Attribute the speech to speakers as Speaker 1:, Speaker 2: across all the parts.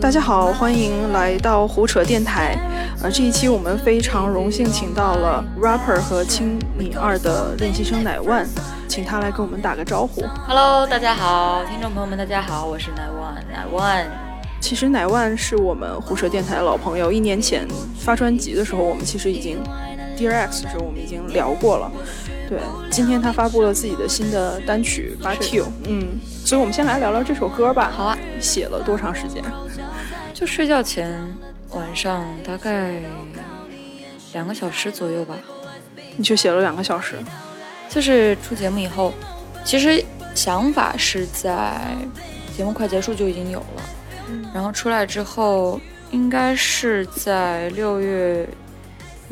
Speaker 1: 大家好，欢迎来到胡扯电台。呃，这一期我们非常荣幸请到了 rapper 和青米二的练习生乃万，请他来跟我们打个招呼。
Speaker 2: Hello，大家好，听众朋友们，大家好，我是乃万，乃万。
Speaker 1: 其实乃万是我们胡扯电台的老朋友，一年前发专辑的时候，我们其实已经 Dear X 的时候我们已经聊过了。对，今天他发布了自己的新的单曲《But You》，嗯，所以我们先来聊聊这首歌吧。
Speaker 2: 好啊，
Speaker 1: 写了多长时间？
Speaker 2: 就睡觉前晚上大概两个小时左右吧。
Speaker 1: 你就写了两个小时？
Speaker 2: 就是出节目以后，其实想法是在节目快结束就已经有了，
Speaker 1: 嗯
Speaker 2: 然后出来之后，应该是在六月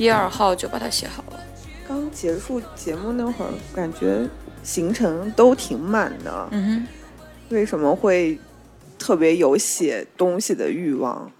Speaker 2: 一二号就把它写好了。
Speaker 3: 刚结束节目那会儿，感觉行程都挺满的。
Speaker 2: 嗯哼
Speaker 3: 为什么会特别有写东西的欲望？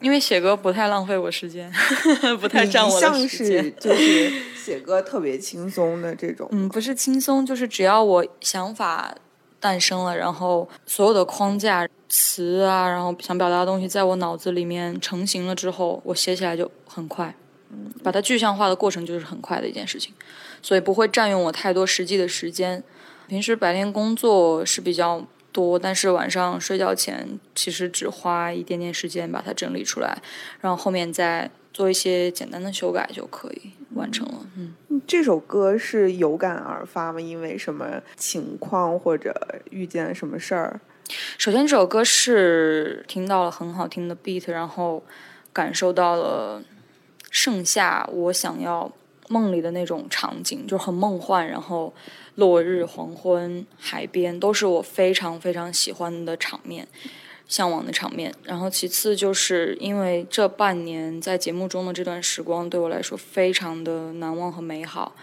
Speaker 2: 因为写歌不太浪费我时间，不太占我的时间
Speaker 3: 是。就是写歌特别轻松的这种。
Speaker 2: 嗯，不是轻松，就是只要我想法诞生了，然后所有的框架、词啊，然后想表达的东西，在我脑子里面成型了之后，我写起来就很快。嗯，把它具象化的过程就是很快的一件事情，所以不会占用我太多实际的时间。平时白天工作是比较多，但是晚上睡觉前其实只花一点点时间把它整理出来，然后后面再做一些简单的修改就可以完成了。嗯。
Speaker 3: 这首歌是有感而发吗？因为什么情况或者遇见了什么事儿？
Speaker 2: 首先，这首歌是听到了很好听的 beat，然后感受到了盛夏我想要梦里的那种场景，就很梦幻。然后落日、黄昏、海边都是我非常非常喜欢的场面，向往的场面。然后其次就是因为这半年在节目中的这段时光对我来说非常的难忘和美好，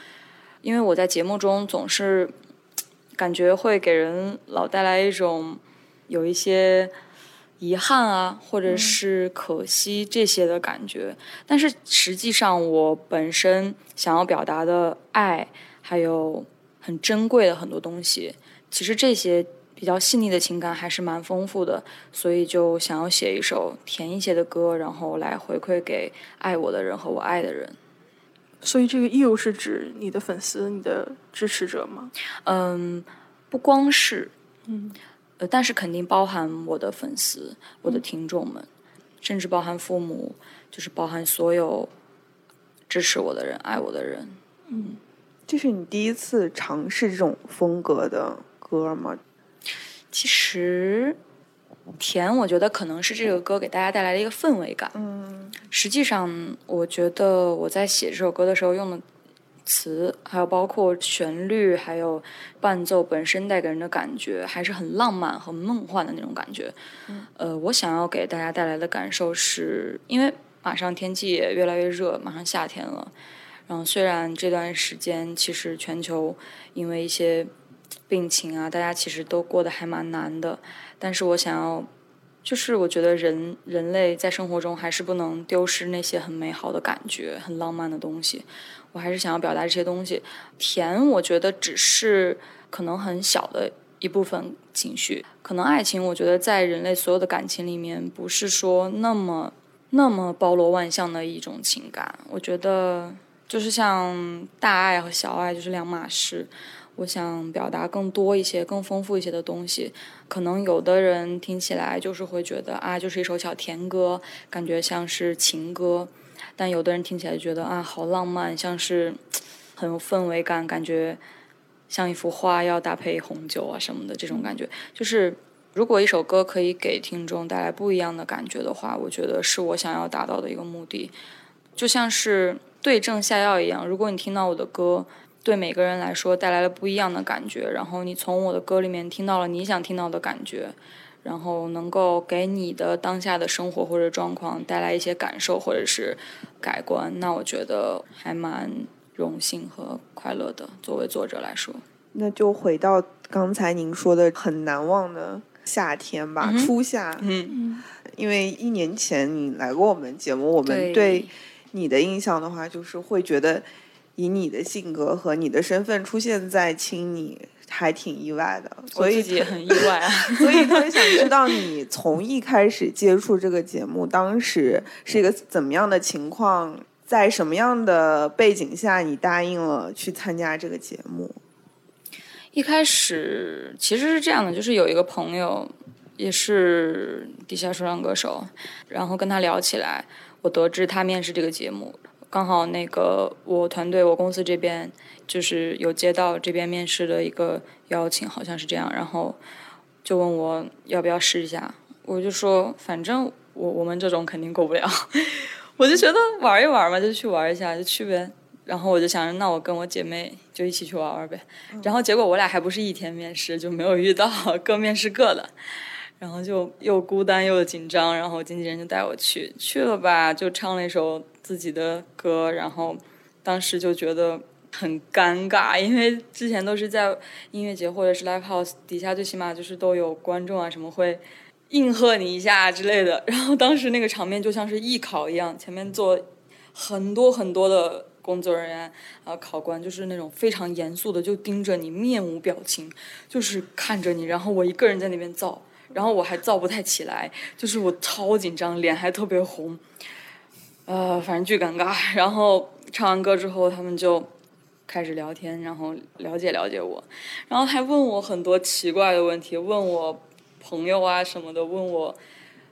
Speaker 2: 因为我在节目中总是感觉会给人老带来一种。有一些遗憾啊，或者是可惜这些的感觉。但是实际上，我本身想要表达的爱，还有很珍贵的很多东西，其实这些比较细腻的情感还是蛮丰富的。所以就想要写一首甜一些的歌，然后来回馈给爱我的人和我爱的人。
Speaker 1: 所以这个 you 是指你的粉丝、你的支持者吗？
Speaker 2: 嗯，不光是，
Speaker 1: 嗯。
Speaker 2: 呃，但是肯定包含我的粉丝、我的听众们，甚至包含父母，就是包含所有支持我的人、爱我的人。
Speaker 1: 嗯，
Speaker 3: 这是你第一次尝试这种风格的歌吗？
Speaker 2: 其实，甜，我觉得可能是这个歌给大家带来的一个氛围感。
Speaker 3: 嗯，
Speaker 2: 实际上，我觉得我在写这首歌的时候用的。词还有包括旋律，还有伴奏本身带给人的感觉，还是很浪漫、和梦幻的那种感觉。
Speaker 3: 嗯、
Speaker 2: 呃，我想要给大家带来的感受是，因为马上天气也越来越热，马上夏天了。然后虽然这段时间其实全球因为一些病情啊，大家其实都过得还蛮难的，但是我想要，就是我觉得人人类在生活中还是不能丢失那些很美好的感觉、很浪漫的东西。我还是想要表达这些东西，甜，我觉得只是可能很小的一部分情绪。可能爱情，我觉得在人类所有的感情里面，不是说那么那么包罗万象的一种情感。我觉得就是像大爱和小爱就是两码事。我想表达更多一些、更丰富一些的东西。可能有的人听起来就是会觉得啊，就是一首小甜歌，感觉像是情歌。但有的人听起来觉得啊，好浪漫，像是很有氛围感，感觉像一幅画要搭配红酒啊什么的这种感觉。就是如果一首歌可以给听众带来不一样的感觉的话，我觉得是我想要达到的一个目的。就像是对症下药一样，如果你听到我的歌，对每个人来说带来了不一样的感觉，然后你从我的歌里面听到了你想听到的感觉。然后能够给你的当下的生活或者状况带来一些感受或者是改观，那我觉得还蛮荣幸和快乐的。作为作者来说，
Speaker 3: 那就回到刚才您说的很难忘的夏天吧，
Speaker 2: 嗯
Speaker 3: 初夏。
Speaker 2: 嗯，
Speaker 3: 因为一年前你来过我们节目，我们
Speaker 2: 对
Speaker 3: 对你的印象的话，就是会觉得以你的性格和你的身份出现在青你，还挺意外的。所以
Speaker 2: 也很意外啊。
Speaker 3: 所以特别想知道你从一开始接触这个节目，当时是一个怎么样的情况，在什么样的背景下，你答应了去参加这个节目？
Speaker 2: 一开始其实是这样的，就是有一个朋友也是地下说唱歌手，然后跟他聊起来，我得知他面试这个节目，刚好那个我团队我公司这边就是有接到这边面试的一个邀请，好像是这样，然后就问我要不要试一下，我就说反正我我们这种肯定过不了，我就觉得玩一玩嘛，就去玩一下就去呗。然后我就想着，那我跟我姐妹就一起去玩玩呗。然后结果我俩还不是一天面试，就没有遇到，各面试各的。然后就又孤单又紧张，然后经纪人就带我去，去了吧，就唱了一首自己的歌，然后当时就觉得很尴尬，因为之前都是在音乐节或者是 live house 底下，最起码就是都有观众啊什么会应和你一下之类的。然后当时那个场面就像是艺考一样，前面坐很多很多的。工作人员啊，考官就是那种非常严肃的，就盯着你，面无表情，就是看着你。然后我一个人在那边造，然后我还造不太起来，就是我超紧张，脸还特别红，呃，反正巨尴尬。然后唱完歌之后，他们就开始聊天，然后了解了解我，然后还问我很多奇怪的问题，问我朋友啊什么的，问我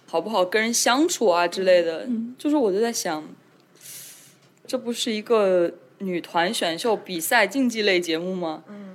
Speaker 2: 好不好跟人相处啊之类的。就是我就在想。这不是一个女团选秀比赛竞技类节目吗？嗯，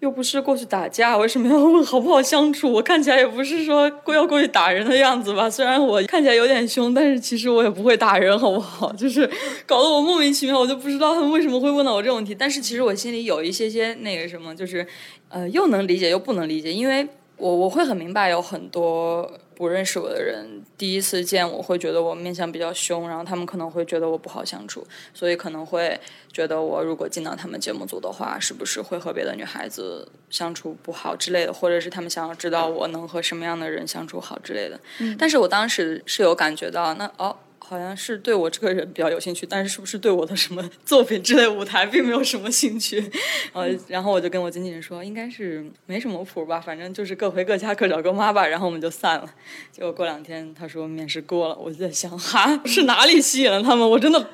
Speaker 2: 又不是过去打架，为什么要问好不好相处？我看起来也不是说过要过去打人的样子吧？虽然我看起来有点凶，但是其实我也不会打人，好不好？就是搞得我莫名其妙，我就不知道他们为什么会问到我这种问题。但是其实我心里有一些些那个什么，就是呃，又能理解又不能理解，因为我我会很明白有很多。不认识我的人第一次见我会觉得我面相比较凶，然后他们可能会觉得我不好相处，所以可能会觉得我如果进到他们节目组的话，是不是会和别的女孩子相处不好之类的，或者是他们想要知道我能和什么样的人相处好之类的。但是我当时是有感觉到，那哦。好像是对我这个人比较有兴趣，但是是不是对我的什么作品之类舞台并没有什么兴趣？呃，然后我就跟我经纪人说，应该是没什么谱吧，反正就是各回各家，各找各妈吧。然后我们就散了。结果过两天他说面试过了，我就在想，哈，是哪里吸引了他们？我真的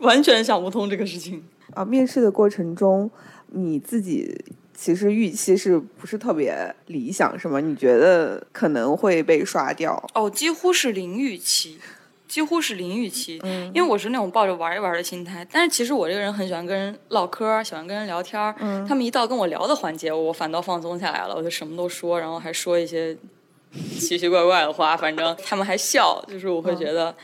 Speaker 2: 完全想不通这个事情。
Speaker 3: 啊，面试的过程中，你自己其实预期是不是特别理想？是吗？你觉得可能会被刷掉？
Speaker 2: 哦，几乎是零预期。几乎是零预期，因为我是那种抱着玩一玩的心态。但是其实我这个人很喜欢跟人唠嗑，喜欢跟人聊天儿。他们一到跟我聊的环节，我反倒放松下来了，我就什么都说，然后还说一些奇奇怪怪的话。反正他们还笑，就是我会觉得。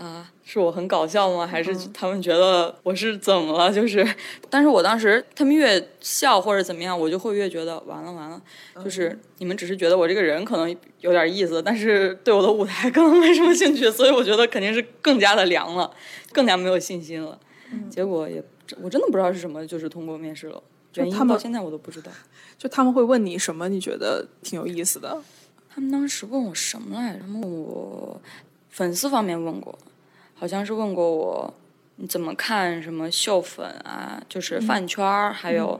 Speaker 2: 啊，是我很搞笑吗？还是他们觉得我是怎么了？就是，但是我当时他们越笑或者怎么样，我就会越觉得完了完了。就是你们只是觉得我这个人可能有点意思，但是对我的舞台可能没什么兴趣，所以我觉得肯定是更加的凉了，更加没有信心了。结果也我真的不知道是什么，就是通过面试了，原因到现在我都不知道。
Speaker 1: 就他们会问你什么？你觉得挺有意思的？
Speaker 2: 他们当时问我什么来着？问我粉丝方面问过。好像是问过我，你怎么看什么秀粉啊？就是饭圈儿，还有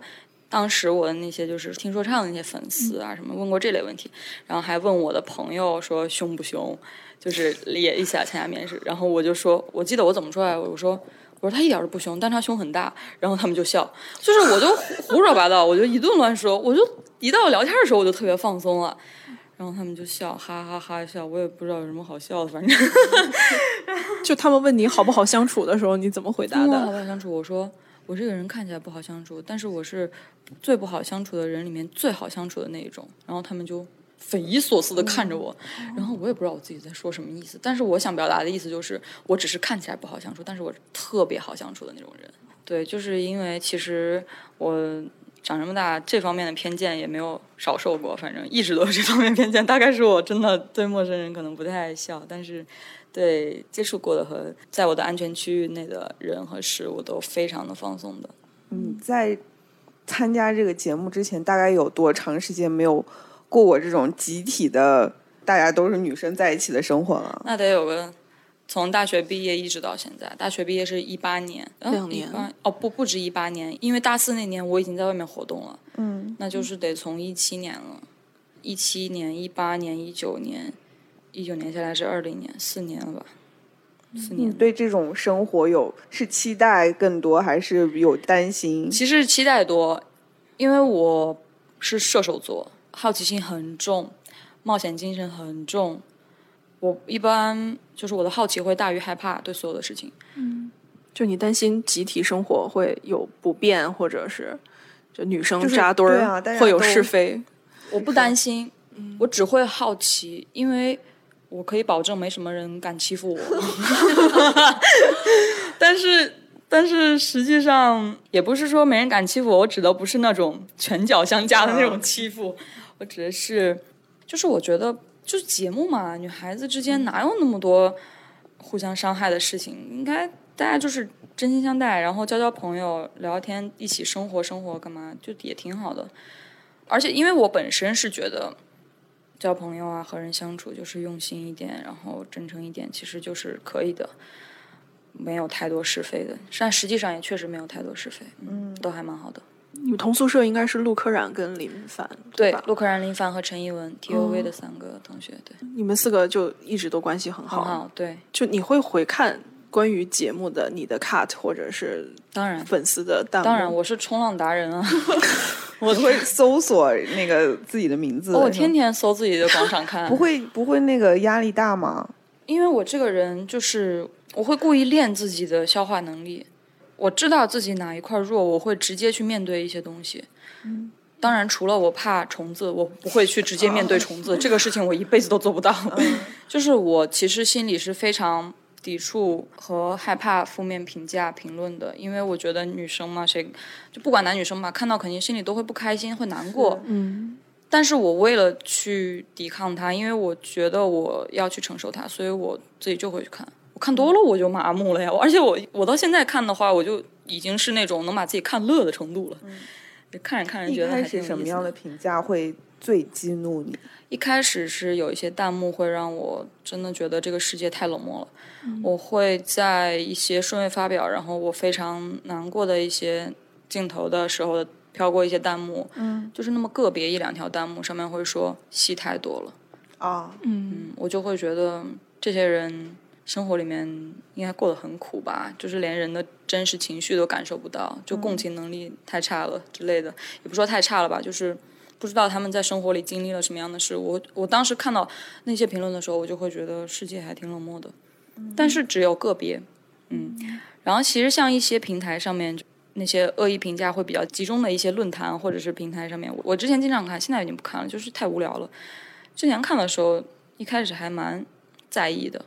Speaker 2: 当时我的那些就是听说唱的那些粉丝啊，什么问过这类问题。然后还问我的朋友说凶不凶，就是也一起来参加面试。然后我就说，我记得我怎么说来，我说我说他一点都不凶，但他胸很大。然后他们就笑，就是我就胡说八道，我就一顿乱说，我就一到聊天的时候我就特别放松了。然后他们就笑，哈哈哈笑，我也不知道有什么好笑的，反正。
Speaker 1: 就他们问你好不好相处的时候，你怎么回答的？
Speaker 2: 好不好相处？我说我这个人看起来不好相处，但是我是最不好相处的人里面最好相处的那一种。然后他们就匪夷所思的看着我，然后我也不知道我自己在说什么意思。但是我想表达的意思就是，我只是看起来不好相处，但是我特别好相处的那种人。对，就是因为其实我。长这么大，这方面的偏见也没有少受过，反正一直都是这方面偏见。大概是我真的对陌生人可能不太爱笑，但是对接触过的和在我的安全区域内的人和事我都非常的放松的。
Speaker 3: 嗯，在参加这个节目之前，大概有多长时间没有过我这种集体的大家都是女生在一起的生活了？
Speaker 2: 那得有个从大学毕业一直到现在，大学毕业是一八年，呃
Speaker 1: 两年
Speaker 2: 18哦不不止一八年，因为大四那年我已经在外面活动了，
Speaker 3: 嗯，
Speaker 2: 那就是得从一七年了，一七年、一八年、一九年，一九年下来是二零年，四年了吧，四年
Speaker 3: 你。对这种生活有是期待更多，还是有担心？
Speaker 2: 其实期待多，因为我是射手座，好奇心很重，冒险精神很重。我一般就是我的好奇会大于害怕，对所有的事情。
Speaker 1: 嗯就你担心集体生活会有不便，或者是就女生扎堆儿、会有是非。
Speaker 2: 我不担心，我只会好奇，因为我可以保证没什么人敢欺负我。但是，但是实际上也不是说没人敢欺负我，我指的不是那种拳脚相加的那种欺负，我指的是，就是我觉得就是节目嘛，女孩子之间哪有那么多互相伤害的事情？应该大家就是真心相待，然后交交朋友，聊聊天，一起生活生活，干嘛就也挺好的。而且因为我本身是觉得交朋友啊，和人相处就是用心一点，然后真诚一点，其实就是可以的，没有太多是非的。但实际上也确实没有太多是非，嗯，都还蛮好的。
Speaker 1: 你们同宿舍应该是陆柯燃跟林凡
Speaker 2: 对
Speaker 1: 吧？，
Speaker 2: 陆柯燃、林凡和陈怡文 TOV 的三个同学，对，
Speaker 1: 你们四个就一直都关系很好。
Speaker 2: 很好，对，
Speaker 1: 就你会回看关于节目的你的 cut 或者是
Speaker 2: 当然，
Speaker 1: 粉丝的弹幕？
Speaker 2: 当然，我是冲浪达人啊，
Speaker 3: 我会搜索那个自己的名字
Speaker 2: 我天天搜自己的广场看，
Speaker 3: 不会不会那个压力大吗？
Speaker 2: 因为我这个人就是我会故意练自己的消化能力，我知道自己哪一块弱，我会直接去面对一些东西。当然，除了我怕虫子，我不会去直接面对虫子，这个事情我一辈子都做不到。就是我其实心里是非常抵触和害怕负面评价评论的，因为我觉得女生嘛，谁就不管男女生嘛，看到肯定心里都会不开心，会难过。
Speaker 1: 嗯，
Speaker 2: 但是我为了去抵抗它，因为我觉得我要去承受它，所以我自己就会去看。我看多了我就麻木了呀，而且我我到现在看的话，我就已经是那种能把自己看乐的程度了。就看着看着觉得还
Speaker 3: 是什么。样的评价会最激怒你？
Speaker 2: 一开始是有一些弹幕会让我真的觉得这个世界太冷漠了，我会在一些顺位发表，然后我非常难过的一些镜头的时候飘过一些弹幕，
Speaker 3: 嗯
Speaker 2: 就是那么个别一两条弹幕上面会说戏太多了。
Speaker 3: 啊，
Speaker 2: 嗯，我就会觉得这些人生活里面应该过得很苦吧，就是连人的真实情绪都感受不到，就共情能力太差了之类的，也不说太差了吧，就是不知道他们在生活里经历了什么样的事。我我当时看到那些评论的时候，我就会觉得世界还挺冷漠的，但是只有个别，嗯，然后其实像一些平台上面。那些恶意评价会比较集中的一些论坛或者是平台上面，我我之前经常看，现在已经不看了，就是太无聊了。之前看的时候，一开始还蛮在意的，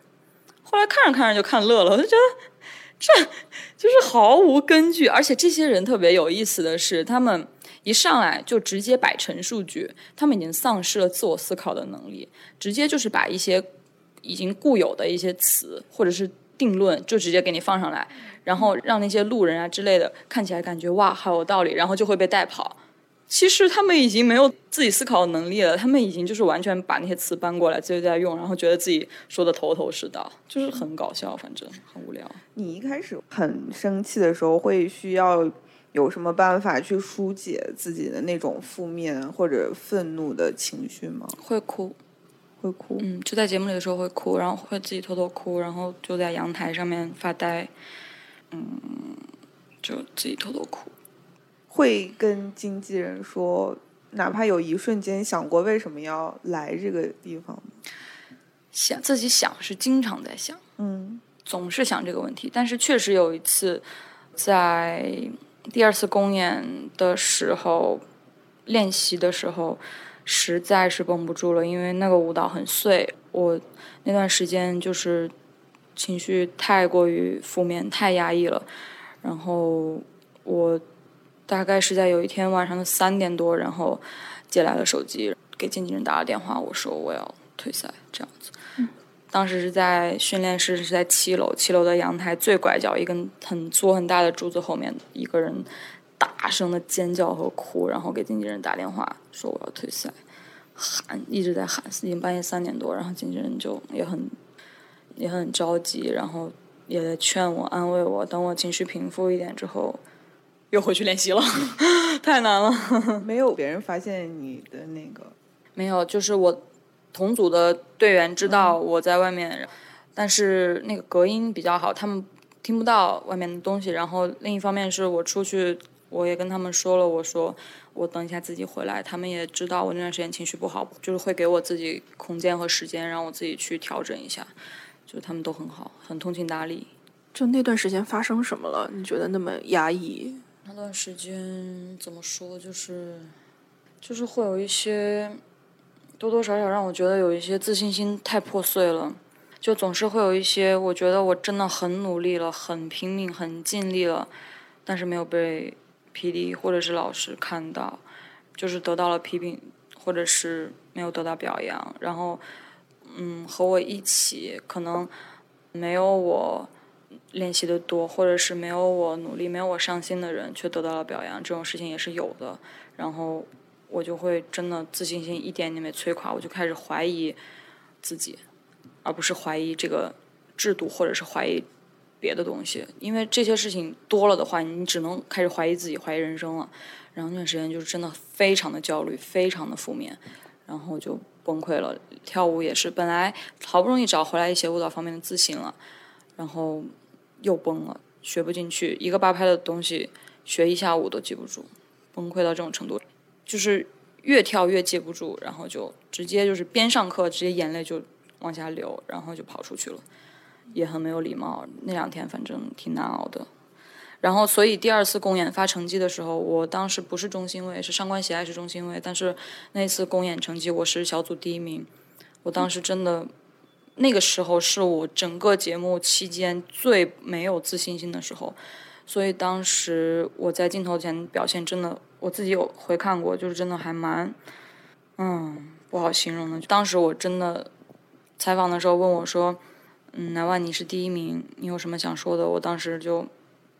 Speaker 2: 后来看着看着就看乐了，我就觉得这就是毫无根据，而且这些人特别有意思的是，他们一上来就直接摆陈述句，他们已经丧失了自我思考的能力，直接就是把一些已经固有的一些词或者是定论就直接给你放上来，然后让那些路人啊之类的看起来感觉哇好有道理，然后就会被带跑。其实他们已经没有自己思考的能力了，他们已经就是完全把那些词搬过来，自己在用，然后觉得自己说的头头是道，就是很搞笑，反正很无聊。
Speaker 3: 你一开始很生气的时候，会需要有什么办法去疏解自己的那种负面或者愤怒的情绪吗？
Speaker 2: 会哭，
Speaker 3: 会哭？
Speaker 2: 嗯，就在节目里的时候会哭，然后会自己偷偷哭，然后就在阳台上面发呆，嗯，就自己偷偷哭。
Speaker 3: 会跟经纪人说，哪怕有一瞬间想过为什么要来这个地方吗？
Speaker 2: 想自己想是经常在想，
Speaker 3: 嗯
Speaker 2: 总是想这个问题。但是确实有一次，在第二次公演的时候，练习的时候，实在是绷不住了，因为那个舞蹈很碎。我那段时间就是情绪太过于负面，太压抑了。然后我大概是在有一天晚上的三点多，然后接来了手机，给经纪人打了电话，我说我要退赛，这样子。当时是在训练室，是在七楼，七楼的阳台最拐角一根很粗很大的柱子后面，一个人大声的尖叫和哭，然后给经纪人打电话说我要退赛，喊一直在喊，已经半夜三点多，然后经纪人就也很也很着急，然后也在劝我、安慰我。等我情绪平复一点之后，又回去练习了，太难了。
Speaker 3: 没有别人发现你的那个，
Speaker 2: 没有，就是我同组的队员知道我在外面，但是那个隔音比较好，他们听不到外面的东西。然后另一方面是我出去，我也跟他们说了，我说我等一下自己回来，他们也知道我那段时间情绪不好，就是会给我自己空间和时间，让我自己去调整一下。就他们都很好，很通情达理。
Speaker 1: 就那段时间发生什么了？你觉得那么压抑？
Speaker 2: 那段时间怎么说？就是就是会有一些多多少少让我觉得有一些自信心太破碎了。就总是会有一些，我觉得我真的很努力了，很拼命，很尽力了，但是没有被 PD 或者是老师看到，就是得到了批评，或者是没有得到表扬，然后。嗯，和我一起可能没有我练习的多，或者是没有我努力、没有我上心的人，却得到了表扬，这种事情也是有的。然后我就会真的自信心一点点被摧垮，我就开始怀疑自己，而不是怀疑这个制度，或者是怀疑别的东西。因为这些事情多了的话，你只能开始怀疑自己、怀疑人生了。然后那段时间就是真的非常的焦虑，非常的负面，然后就。崩溃了，跳舞也是，本来好不容易找回来一些舞蹈方面的自信了，然后又崩了，学不进去，一个八拍的东西学一下午都记不住，崩溃到这种程度，就是越跳越记不住，然后就直接就是边上课直接眼泪就往下流，然后就跑出去了，也很没有礼貌，那两天反正挺难熬的。然后，所以第二次公演发成绩的时候，我当时不是中心位，是上官喜爱是中心位。但是那次公演成绩我是小组第一名，我当时真的，那个时候是我整个节目期间最没有自信心的时候。所以当时我在镜头前表现真的，我自己有回看过，就是真的还蛮，嗯，不好形容的。当时我真的采访的时候问我说：“嗯，南万你是第一名，你有什么想说的？”我当时就。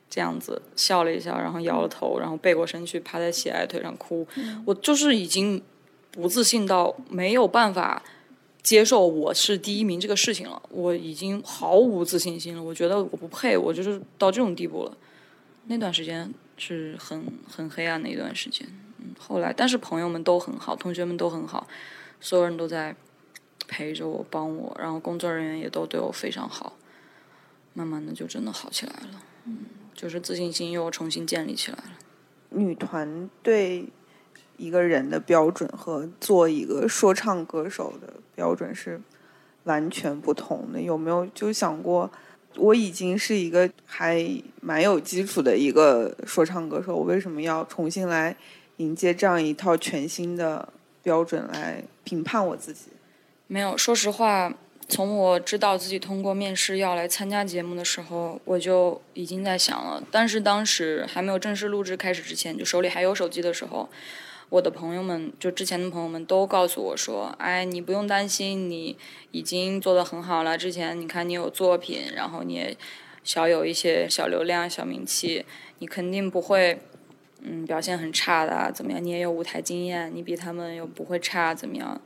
Speaker 2: 这样子笑了一下，然后摇了头，然后背过身去，趴在喜爱腿上哭。我就是已经不自信到没有办法接受我是第一名这个事情了。我已经毫无自信心了，我觉得我不配，我就是到这种地步了。那段时间是很很黑暗的一段时间。嗯，后来但是朋友们都很好，同学们都很好，所有人都在陪着我，帮我，然后工作人员也都对我非常好。慢慢的就真的好起来了。嗯。就是自信心又重新建立起来了。
Speaker 3: 女团对一个人的标准和做一个说唱歌手的标准是完全不同的。有没有就想过，我已经是一个还蛮有基础的一个说唱歌手，我为什么要重新来迎接这样一套全新的标准来评判我自己？
Speaker 2: 没有，说实话。从我知道自己通过面试要来参加节目的时候，我就已经在想了。但是当时还没有正式录制开始之前，就手里还有手机的时候，我的朋友们，就之前的朋友们都告诉我说：“哎，你不用担心，你已经做得很好了。之前你看你有作品，然后你也小有一些小流量、小名气，你肯定不会，嗯，表现很差的，怎么样？你也有舞台经验，你比他们又不会差，怎么样？”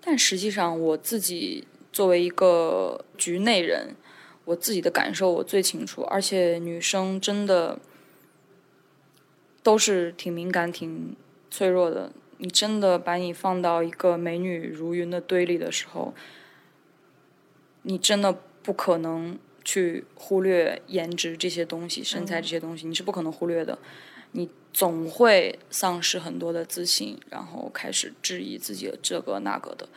Speaker 2: 但实际上我自己。作为一个局内人，我自己的感受我最清楚，而且女生真的都是挺敏感、挺脆弱的。你真的把你放到一个美女如云的堆里的时候，你真的不可能去忽略颜值这些东西、身材这些东西，你是不可能忽略的。你总会丧失很多的自信，然后开始质疑自己的这个那个的。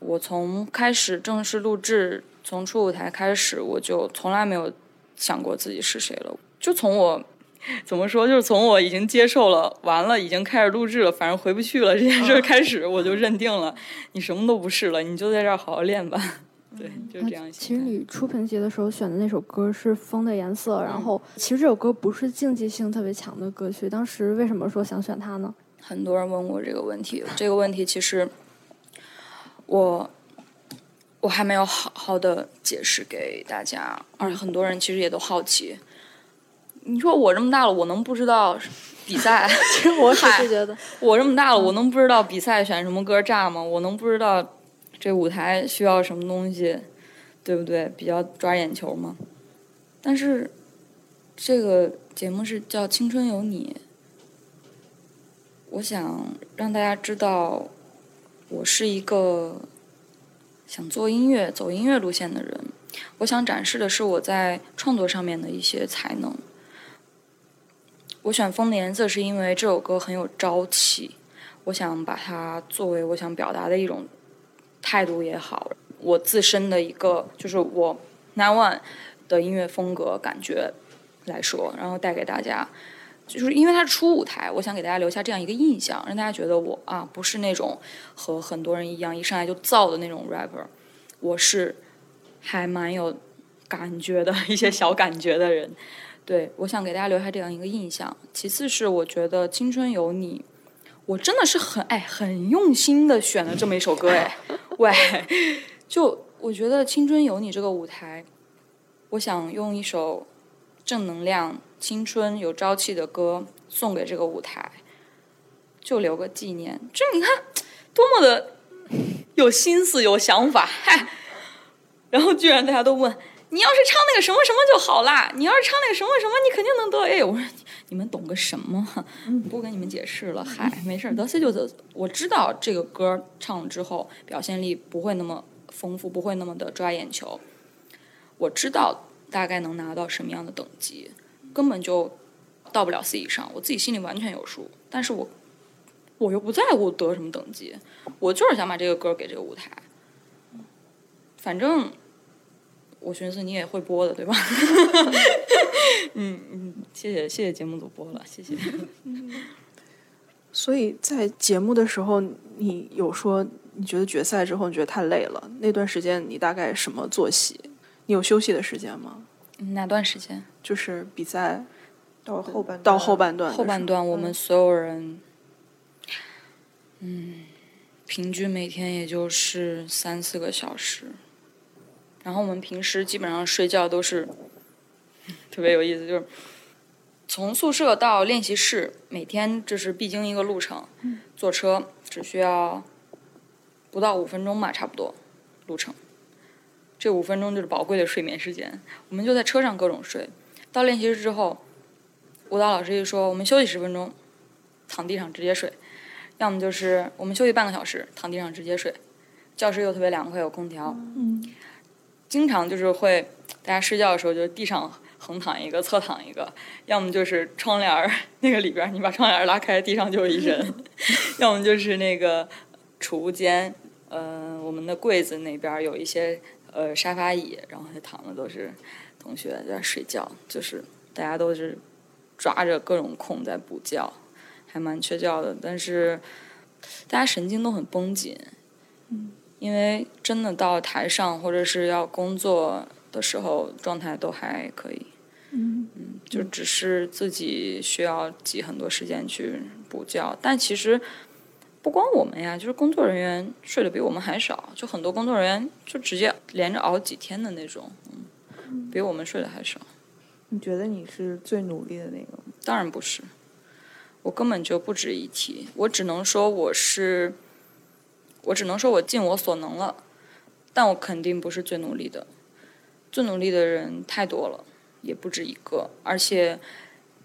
Speaker 2: 我从开始正式录制，从出舞台开始，我就从来没有想过自己是谁了。就从我 怎么说，就是从我已经接受了，完了，已经开始录制了，反正回不去了这件事开始，我就认定了，你什么都不是了，你就在这儿好好练吧。对，就这样。
Speaker 4: 其实你初评级的时候选的那首歌是《风的颜色》，然后其实这首歌不是竞技性特别强的歌曲，当时为什么说想选它呢？
Speaker 2: 很多人问我这个问题，这个问题其实。我我还没有好好的解释给大家，而且很多人其实也都好奇。你说我这么大了，我能不知道比赛？
Speaker 4: 其实我只是觉得，
Speaker 2: 我这么大了，我能不知道比赛选什么歌炸吗？我能不知道这舞台需要什么东西？对不对？比较抓眼球吗。但是这个节目是叫《青春有你》，我想让大家知道，我是一个想做音乐、走音乐路线的人。我想展示的是我在创作上面的一些才能。我选《风的颜色》是因为这首歌很有朝气，我想把它作为我想表达的一种态度也好，我自身的一个就是我 Nine One 的音乐风格感觉来说，然后带给大家，就是因为它是初舞台，我想给大家留下这样一个印象，让大家觉得我啊不是那种和很多人一样一上来就造的那种 rapper，我是还蛮有感觉的 一些小感觉的人。对，我想给大家留下这样一个印象。其次是我觉得《青春有你》，我真的是很哎很用心的选了这么一首歌哎，喂，就我觉得《青春有你》这个舞台，我想用一首正能量、青春有朝气的歌送给这个舞台，就留个纪念。这你看多么的有心思、有想法，嗨，然后居然大家都问。你要是唱那个什么什么就好啦，你要是唱那个什么什么，你肯定能得 A。我说你们懂个什么？不跟你们解释了。嗨，没事，得 C 就得。我知道这个歌唱了之后表现力不会那么丰富，不会那么的抓眼球。我知道大概能拿到什么样的等级，根本就到不了 C 以上，我自己心里完全有数。但是我我又不在乎得什么等级，我就是想把这个歌给这个舞台。反正。我寻思你也会播的，对吧？嗯嗯，谢谢谢谢节目组播了，谢谢。
Speaker 1: 所以在节目的时候，你有说你觉得决赛之后你觉得太累了？那段时间你大概什么作息？你有休息的时间吗？
Speaker 2: 哪段时间？
Speaker 1: 就是比赛
Speaker 3: 到后半
Speaker 1: 到后半段
Speaker 2: 后半段，我们所有人，嗯，平均每天也就是三四个小时。然后我们平时基本上睡觉都是特别有意思，就是从宿舍到练习室，每天这是必经一个路程。坐车只需要不到五分钟吧，差不多路程。这五分钟就是宝贵的睡眠时间，我们就在车上各种睡。到练习室之后，舞蹈老师一说我们休息十分钟，躺地上直接睡；要么就是我们休息半个小时，躺地上直接睡。教室又特别凉快，有空调。经常就是会，大家睡觉的时候就地上横躺一个，侧躺一个，要么就是窗帘儿那个里边儿，你把窗帘拉开，地上就有一人；要么就是那个储物间，呃，我们的柜子那边有一些呃沙发椅，然后躺的都是同学在睡觉，就是大家都是抓着各种空在补觉，还蛮缺觉的，但是大家神经都很绷紧。嗯。因为真的到台上或者是要工作的时候，状态都还可以。
Speaker 1: 嗯
Speaker 2: 嗯，就只是自己需要挤很多时间去补觉，但其实不光我们呀，就是工作人员睡得比我们还少，就很多工作人员就直接连着熬几天的那种，嗯，比我们睡得还少。
Speaker 3: 你觉得你是最努力的那个吗？
Speaker 2: 当然不是，我根本就不值一提，我只能说我是。我只能说，我尽我所能了，但我肯定不是最努力的。最努力的人太多了，也不止一个。而且，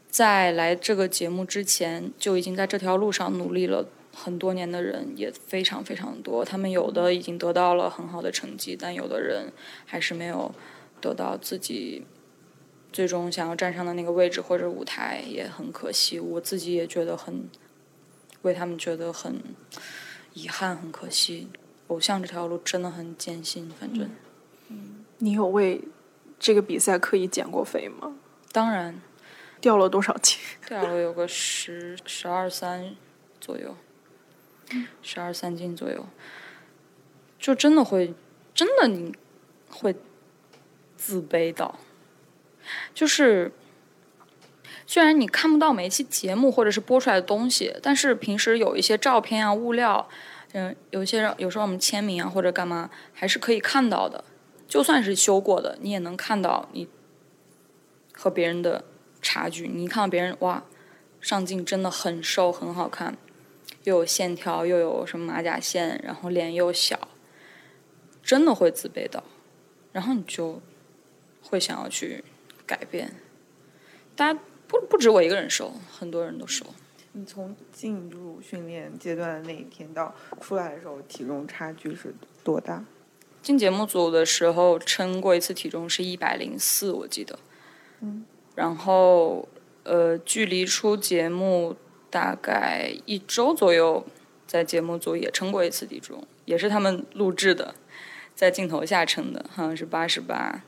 Speaker 2: 在来这个节目之前，就已经在这条路上努力了很多年的人也非常非常多。他们有的已经得到了很好的成绩，但有的人还是没有得到自己最终想要站上的那个位置或者舞台，也很可惜。我自己也觉得很为他们觉得很。遗憾，很可惜。偶像这条路真的很艰辛，反正。
Speaker 1: 嗯，你有为这个比赛刻意减过肥吗？
Speaker 2: 当然。
Speaker 1: 掉了多少斤？
Speaker 2: 掉了有个十十二三左右，十二三斤左右。就真的会，真的你会自卑到，就是。虽然你看不到每一期节目或者是播出来的东西，但是平时有一些照片啊、物料，嗯，有些人有时候我们签名啊或者干嘛，还是可以看到的。就算是修过的，你也能看到你和别人的差距。你一看到别人哇，上镜真的很瘦，很好看，又有线条，又有什么马甲线，然后脸又小，真的会自卑的。然后你就会想要去改变。大家不不止我一个人瘦，很多人都瘦。
Speaker 3: 你从进入训练阶段的那一天到出来的时候，体重差距是多大？
Speaker 2: 进节目组的时候称过一次体重是一百零四，我记得。
Speaker 3: 嗯。
Speaker 2: 然后呃，距离出节目大概一周左右，在节目组也称过一次体重，也是他们录制的，在镜头下称的，好像是八十八，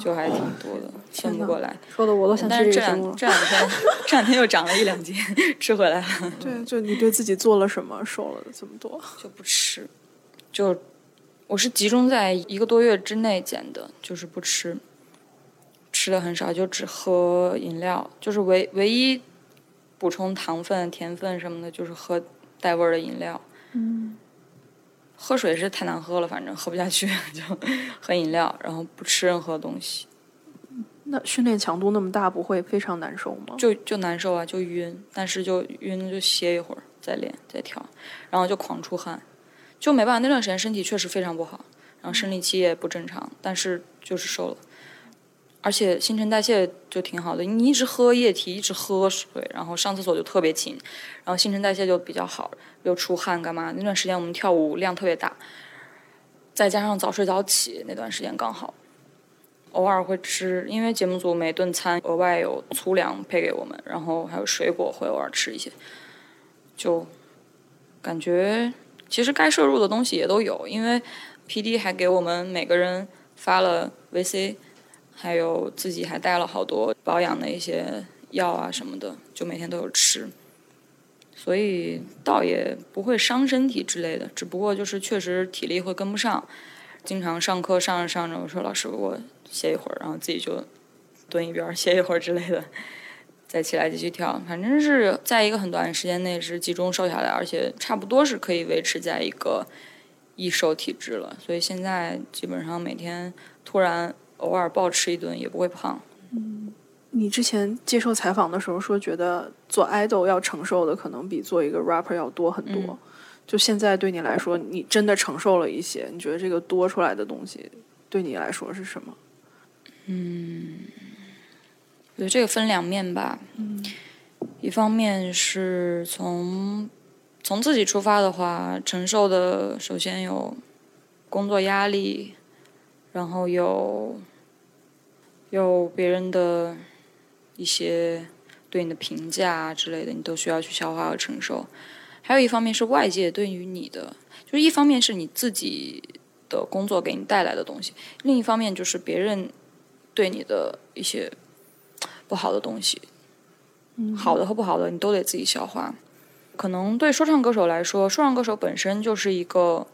Speaker 2: 就还挺多的，算不过来。
Speaker 4: 说的我都想
Speaker 2: 但是这。两这两天 这两天又长了一两斤，吃回来了。
Speaker 1: 对，就你对自己做了什么，瘦了这么多？
Speaker 2: 就不吃，就我是集中在一个多月之内减的，就是不吃，吃的很少，就只喝饮料，就是唯唯一补充糖分、甜分什么的，就是喝带味儿的饮料。
Speaker 1: 嗯，
Speaker 2: 喝水是太难喝了，反正喝不下去，就喝饮料，然后不吃任何东西，
Speaker 1: 那训练强度那么大，不会非常难受吗？
Speaker 2: 就就难受啊，就晕，但是就晕就歇一会儿，再练再跳，然后就狂出汗，就没办法。那段时间身体确实非常不好，然后生理期也不正常，但是就是瘦了，而且新陈代谢就挺好的。你一直喝液体，一直喝水，然后上厕所就特别勤，然后新陈代谢就比较好，又出汗干嘛？那段时间我们跳舞量特别大，再加上早睡早起，那段时间刚好。偶尔会吃，因为节目组每顿餐额外有粗粮配给我们，然后还有水果会偶尔吃一些，就感觉其实该摄入的东西也都有，因为 P.D 还给我们每个人发了 VC，还有自己还带了好多保养的一些药啊什么的，就每天都有吃，所以倒也不会伤身体之类的，只不过就是确实体力会跟不上，经常上课上着上着，我说老师我歇一会儿，然后自己就蹲一边 歇一会儿之类的，再起来继续跳。反正是在一个很短的时间内是集中瘦下来，而且差不多是可以维持在一个易瘦体质了。所以现在基本上每天突然偶尔暴吃一顿也不会胖。
Speaker 1: 嗯你之前接受采访的时候说，觉得做 idol 要承受的可能比做一个 rapper 要多很多。
Speaker 2: 嗯
Speaker 1: 就现在对你来说，你真的承受了一些，你觉得这个多出来的东西对你来说是什么？
Speaker 2: 嗯我觉得这个分两面吧，嗯一方面是从从自己出发的话，承受的首先有工作压力，然后有有别人的一些对你的评价啊之类的，你都需要去消化和承受。还有一方面是外界对于你的，就是一方面是你自己的工作给你带来的东西，另一方面就是别人对你的一些不好的东西，好的和不好的你都得自己消化。可能对说唱歌手来说，说唱歌手本身就是一个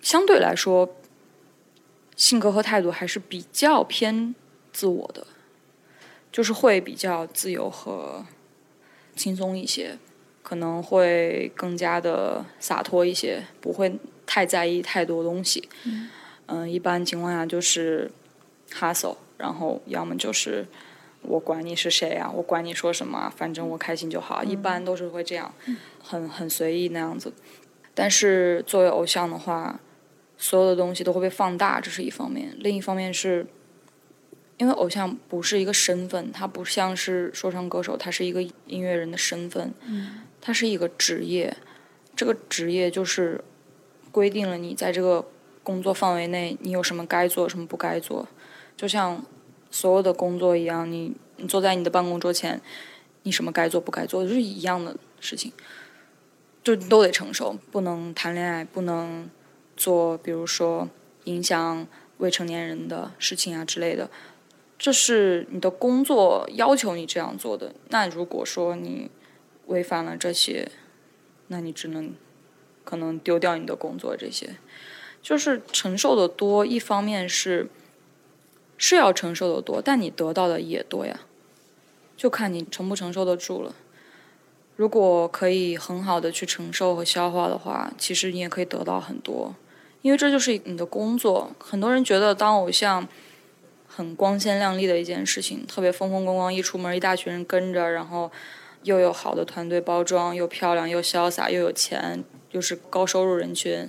Speaker 2: 相对来说性格和态度还是比较偏自我的，就是会比较自由和轻松一些，可能会更加的洒脱一些，不会太在意太多东西。嗯、一般情况下就是 hustle，然后要么就是我管你是谁啊，我管你说什么啊，反正我开心就好。一般都是会这样，很很随意那样子。但是作为偶像的话，所有的东西都会被放大，这是一方面；另一方面是，因为偶像不是一个身份，他不像是说唱歌手，他是一个音乐人的身份，他是一个职业。这个职业就是规定了你在这个工作范围内，你有什么该做，什么不该做。就像所有的工作一样，你你坐在你的办公桌前，你什么该做不该做，就是一样的事情，就你都得承受，不能谈恋爱，不能做，比如说影响未成年人的事情啊之类的，这是你的工作要求你这样做的。那如果说你违反了这些，那你只能可能丢掉你的工作这些。就是承受的多，一方面是是要承受的多，但你得到的也多呀，就看你承不承受得住了。如果可以很好的去承受和消化的话，其实你也可以得到很多，因为这就是你的工作。很多人觉得当偶像很光鲜亮丽的一件事情，特别风风光光，一出门一大群人跟着，然后又有好的团队包装，又漂亮又潇洒，又有钱，又是高收入人群。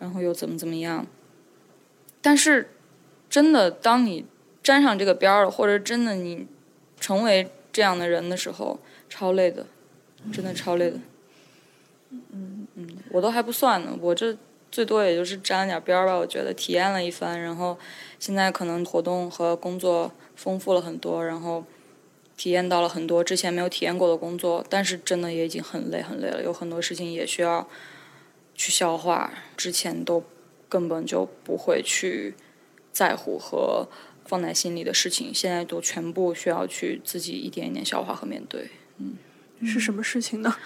Speaker 2: 然后又怎么怎么样？但是真的，当你沾上这个边儿了，或者真的你成为这样的人的时候，超累的，真的超累的。嗯嗯，我都还不算呢，我这最多也就是沾了点边儿吧。我觉得体验了一番，然后现在可能活动和工作丰富了很多，然后体验到了很多之前没有体验过的工作，但是真的也已经很累很累了，有很多事情也需要去消化，之前都根本就不会去在乎和放在心里的事情，现在都全部需要去自己一点一点消化和面对。
Speaker 1: 嗯是什么事情呢？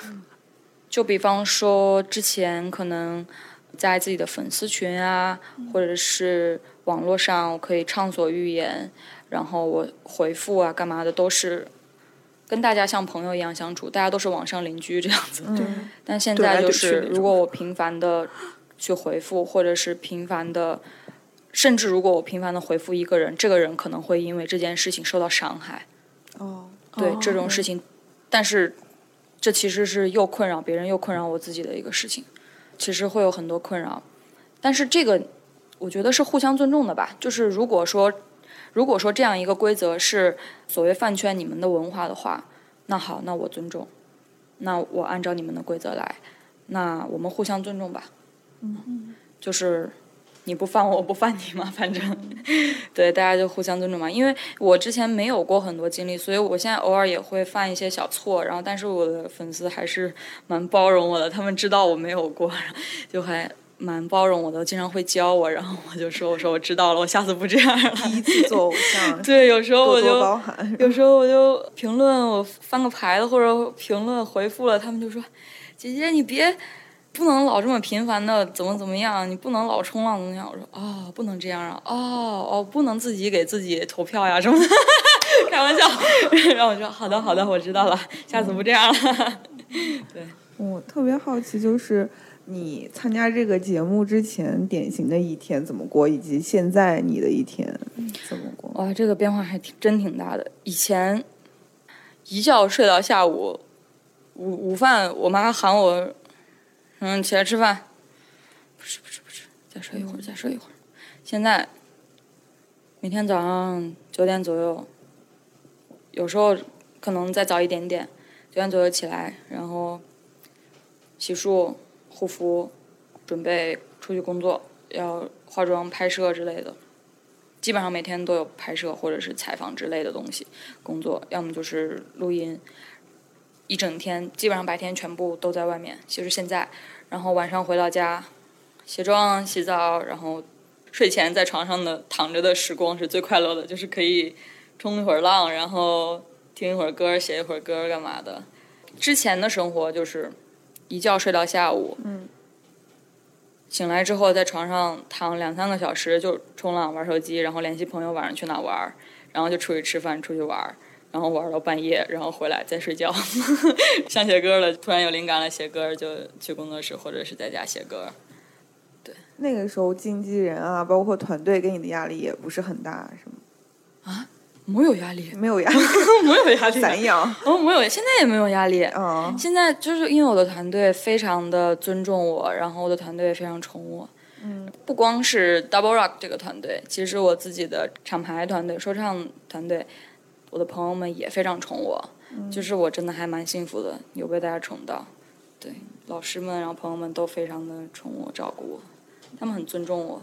Speaker 2: 就比方说，之前可能在自己的粉丝群啊，或者是网络上，我可以畅所欲言，然后我回复啊，干嘛的都是跟大家像朋友一样相处，大家都是网上邻居这样子。
Speaker 3: 嗯
Speaker 2: 但现在就是，如果我频繁的去回复，或者是频繁的，甚至如果我频繁的回复一个人，这个人可能会因为这件事情受到伤害。
Speaker 3: 哦，
Speaker 2: 对、
Speaker 1: 哦
Speaker 2: 这种事情，但是这其实是又困扰别人又困扰我自己的一个事情，其实会有很多困扰，但是这个我觉得是互相尊重的吧。就是如果说如果说这样一个规则是所谓饭圈你们的文化的话，那好，那我尊重，那我按照你们的规则来，那我们互相尊重吧。嗯，就是。你不犯我，我不犯你嘛，反正，对，大家就互相尊重嘛。因为我之前没有过很多经历，所以我现在偶尔也会犯一些小错，然后但是我的粉丝还是蛮包容我的，他们知道我没有过，就还蛮包容我的，经常会教我，然后我就说我说我知道了，我下次不这样了。
Speaker 3: 第一次做偶像，
Speaker 2: 对，有时候我就。有时候我就评论，我翻个牌子或者评论回复了，他们就说：“姐姐你别不能老这么频繁的怎么怎么样，你不能老冲浪怎么样。”我说：“哦，不能这样啊，哦哦，不能自己给自己投票呀什么的，开玩笑。”然后我说：“好的好的，我知道了，下次不这样了。
Speaker 3: 对我特别好奇，就是你参加这个节目之前，典型的一天怎么过，以及现在你的一天怎么过？
Speaker 2: 哇，这个变化还挺真挺大的。以前一觉睡到下午，午午饭我妈喊我，嗯，起来吃饭，不吃不吃不吃，再睡一会儿再睡一会儿。现在每天早上九点左右，有时候可能再早一点点，九点左右起来，然后洗漱、护肤，准备出去工作，要化妆、拍摄之类的。基本上每天都有拍摄或者是采访之类的东西工作，要么就是录音，一整天基本上白天全部都在外面，就是现在，然后晚上回到家，卸妆、洗澡，然后睡前在床上的躺着的时光是最快乐的，就是可以冲一会儿浪，然后听一会儿歌，写一会儿歌，干嘛的。之前的生活就是一觉睡到下午，
Speaker 3: 嗯，
Speaker 2: 醒来之后在床上躺两三个小时，就冲浪、玩手机，然后联系朋友晚上去哪玩，然后就出去吃饭、出去玩儿，然后玩到半夜，然后回来再睡觉。想写歌了，突然有灵感了，写歌就去工作室或者是在家写歌。
Speaker 3: 对那个时候经纪人啊，包括团队给你的压力也不是很大，是吗？
Speaker 2: 啊没有压力，
Speaker 3: 没有压力，
Speaker 2: 没有压力，
Speaker 3: 散养。
Speaker 2: 哦，没有，现在也没有压力。
Speaker 3: 嗯，
Speaker 2: 现在就是因为我的团队非常的尊重我，然后我的团队也非常宠我。
Speaker 3: 嗯，
Speaker 2: 不光是 Double Rock 这个团队，其实我自己的厂牌团队、说唱团队，我的朋友们也非常宠我。就是我真的还蛮幸福的，有被大家宠到。对，老师们，然后朋友们都非常的宠我、照顾我，他们很尊重我。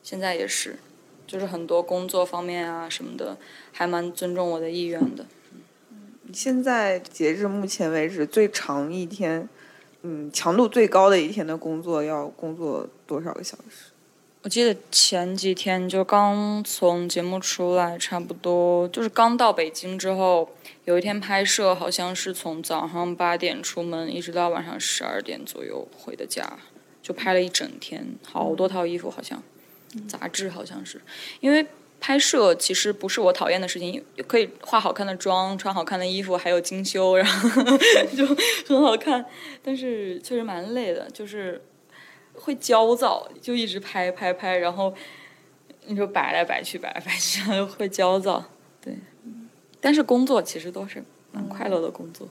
Speaker 2: 现在也是，就是很多工作方面啊什么的，还蛮尊重我的意愿的。
Speaker 3: 现在截至目前为止，最长一天，嗯，强度最高的一天的工作要工作多少个小时？
Speaker 2: 我记得前几天就刚从节目出来，差不多就是刚到北京之后，有一天拍摄，好像是从早上八点出门，一直到晚上十二点左右回的家，就拍了一整天，好多套衣服，好像杂志好像是，因为拍摄其实不是我讨厌的事情，可以化好看的妆，穿好看的衣服，还有精修，然后就很好看，但是确实蛮累的，就是。会焦躁，就一直拍拍拍，然后你说摆来摆去，摆来摆去，会焦躁。对，但是工作其实都是蛮快乐的工作。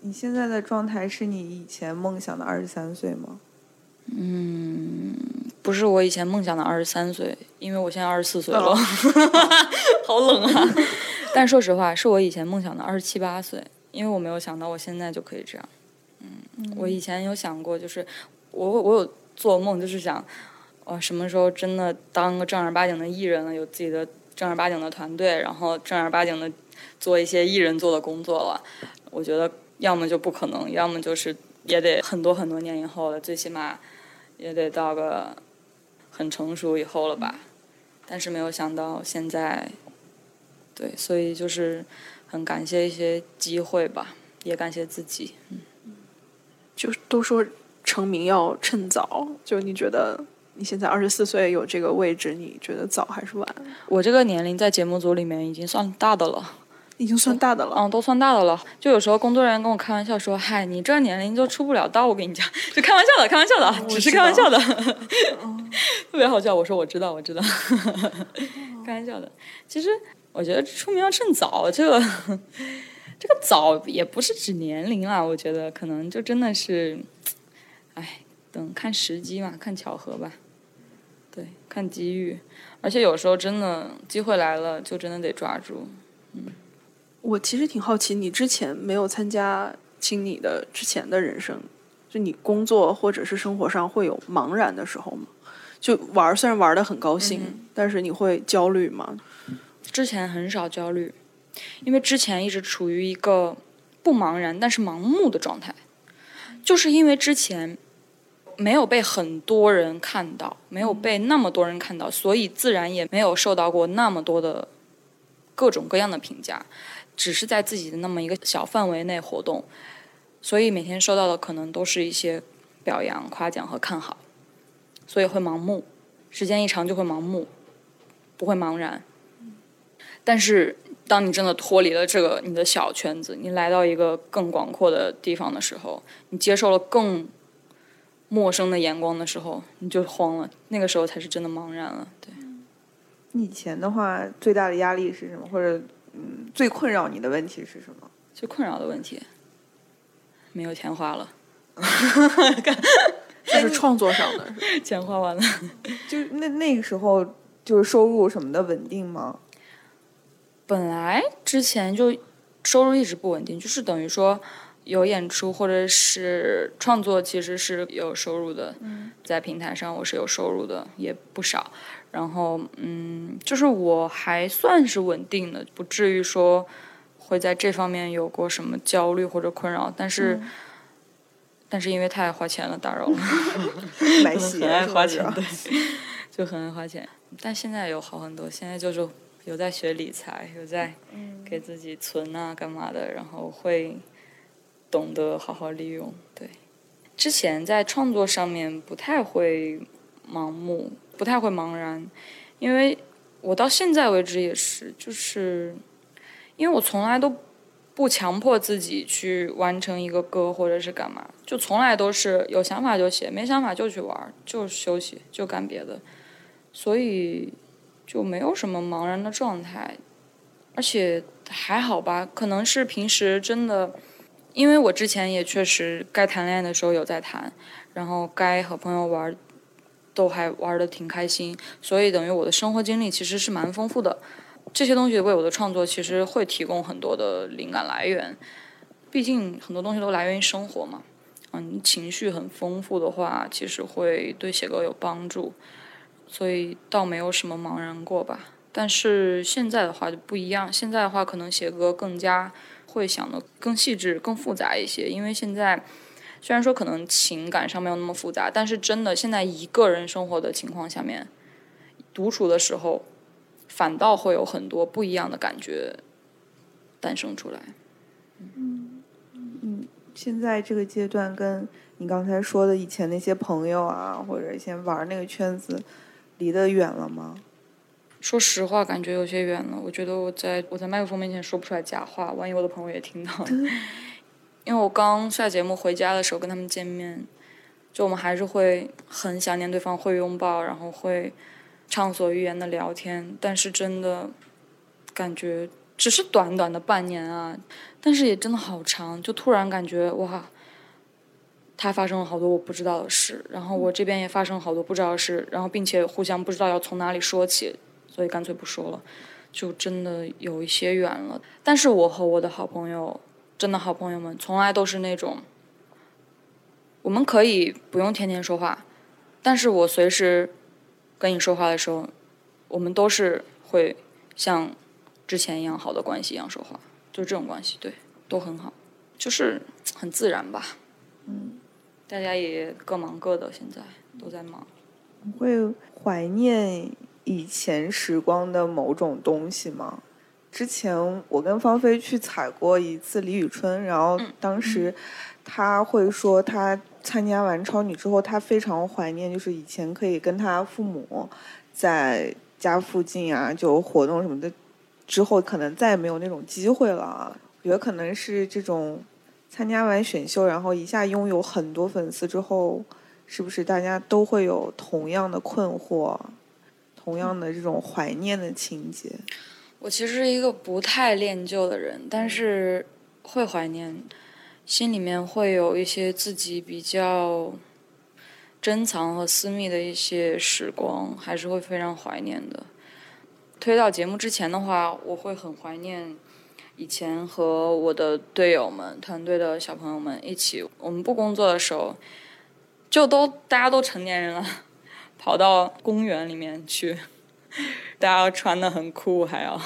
Speaker 3: 你现在的状态是你以前梦想的二十三岁吗？
Speaker 2: 嗯不是我以前梦想的二十三岁，因为我现在二十四岁了，好冷啊！但说实话，是我以前梦想的二十七八岁，因为我没有想到我现在就可以这样。嗯，我以前有想过，就是我我有做梦，就是想，我什么时候真的当个正儿八经的艺人了，有自己的正儿八经的团队，然后正儿八经的做一些艺人做的工作了。我觉得要么就不可能，要么就是也得很多很多年以后了，最起码也得到个。很成熟以后了吧，但是没有想到现在，对，所以就是很感谢一些机会吧，也感谢自己。嗯，
Speaker 1: 就都说成名要趁早，就你觉得你现在二十四岁有这个位置，你觉得早还是晚？
Speaker 2: 我这个年龄在节目组里面已经算大的了。
Speaker 1: 已经算大的了，
Speaker 2: 嗯，都算大的了。就有时候工作人员跟我开玩笑说：“嗨，你这年龄就出不了道。”我跟你讲，就开玩笑的，开玩笑的，只是开玩笑的，特别好笑。我说我知道，我知道，开玩笑的。其实我觉得出名要趁早，这个这个早也不是指年龄啦，我觉得可能就真的是，哎，等看时机嘛，看巧合吧，对，看机遇。而且有时候真的机会来了，就真的得抓住，嗯。
Speaker 1: 我其实挺好奇，你之前没有参加青你的之前的人生，就你工作或者是生活上会有茫然的时候吗？就玩虽然玩的很高兴，但是你会焦虑吗？
Speaker 2: 之前很少焦虑，因为之前一直处于一个不茫然但是盲目的状态，就是因为之前没有被很多人看到，没有被那么多人看到，所以自然也没有受到过那么多的各种各样的评价。只是在自己的那么一个小范围内活动，所以每天收到的可能都是一些表扬、夸奖和看好，所以会盲目，时间一长就会盲目，不会茫然。但是当你真的脱离了这个你的小圈子，你来到一个更广阔的地方的时候，你接受了更陌生的眼光的时候，你就慌了。那个时候才是真的茫然了。对，
Speaker 3: 你以前的话最大的压力是什么？或者？嗯，最困扰你的问题是什么？
Speaker 2: 最困扰的问题，没有钱花了，
Speaker 1: 就是创作上的，
Speaker 2: 钱花完了。
Speaker 3: 就那那个时候，就是收入什么的稳定吗？
Speaker 2: 本来之前就收入一直不稳定，就是等于说有演出或者是创作，其实是有收入的。嗯，在平台上我是有收入的，也不少。然后，嗯，就是我还算是稳定的，不至于说会在这方面有过什么焦虑或者困扰。但是，但是因为太爱花钱了，打扰了。
Speaker 3: 买鞋，
Speaker 2: 很爱花钱，对，就很爱花钱。但现在有好很多，现在就是有在学理财，有在给自己存啊，干嘛的，然后会懂得好好利用。对，之前在创作上面不太会盲目。不太会茫然，因为我到现在为止也是，就是因为我从来都不强迫自己去完成一个歌或者是干嘛，就从来都是有想法就写，没想法就去玩，就休息，就干别的，所以就没有什么茫然的状态，而且还好吧，可能是平时真的，因为我之前也确实该谈恋爱的时候有在谈，然后该和朋友玩。都还玩的挺开心，所以等于我的生活经历其实是蛮丰富的。这些东西为我的创作其实会提供很多的灵感来源。毕竟很多东西都来源于生活嘛。嗯，情绪很丰富的话，其实会对写歌有帮助。所以倒没有什么茫然过吧。但是现在的话就不一样，现在的话可能写歌更加会想的更细致、更复杂一些，因为现在。虽然说可能情感上没有那么复杂，但是真的现在一个人生活的情况下面，独处的时候，反倒会有很多不一样的感觉诞生出来。
Speaker 3: 嗯嗯，现在这个阶段跟你刚才说的以前那些朋友啊，或者以前玩那个圈子，离得远了吗？
Speaker 2: 说实话，感觉有些远了。我觉得我在我在麦克风面前说不出来假话，万一我的朋友也听到了。因为我刚下节目回家的时候跟他们见面，就我们还是会很想念对方，会拥抱，然后会畅所欲言的聊天。但是真的感觉只是短短的半年啊，但是也真的好长，就突然感觉哇，他发生了好多我不知道的事，然后我这边也发生了好多不知道的事，然后并且互相不知道要从哪里说起，所以干脆不说了，就真的有一些远了。但是我和我的好朋友，真的好朋友们，从来都是那种，我们可以不用天天说话，但是我随时跟你说话的时候，我们都是会像之前一样好的关系一样说话，就是这种关系，对，都很好，就是很自然吧。嗯，大家也各忙各的，现在都在忙。
Speaker 3: 会怀念以前时光的某种东西吗？之前我跟芳菲去采过一次李宇春，然后当时他会说，他参加完超女之后，他非常怀念，就是以前可以跟他父母在家附近啊，就活动什么的，之后可能再也没有那种机会了啊。我觉得可能是这种。参加完选秀，然后一下拥有很多粉丝之后，是不是大家都会有同样的困惑，同样的这种怀念的情节？
Speaker 2: 我其实是一个不太恋旧的人，但是会怀念，心里面会有一些自己比较珍藏和私密的一些时光，还是会非常怀念的。推到节目之前的话，我会很怀念。以前和我的队友们、团队的小朋友们一起，我们不工作的时候，就都大家都成年人了，跑到公园里面去，大家穿的很酷，还要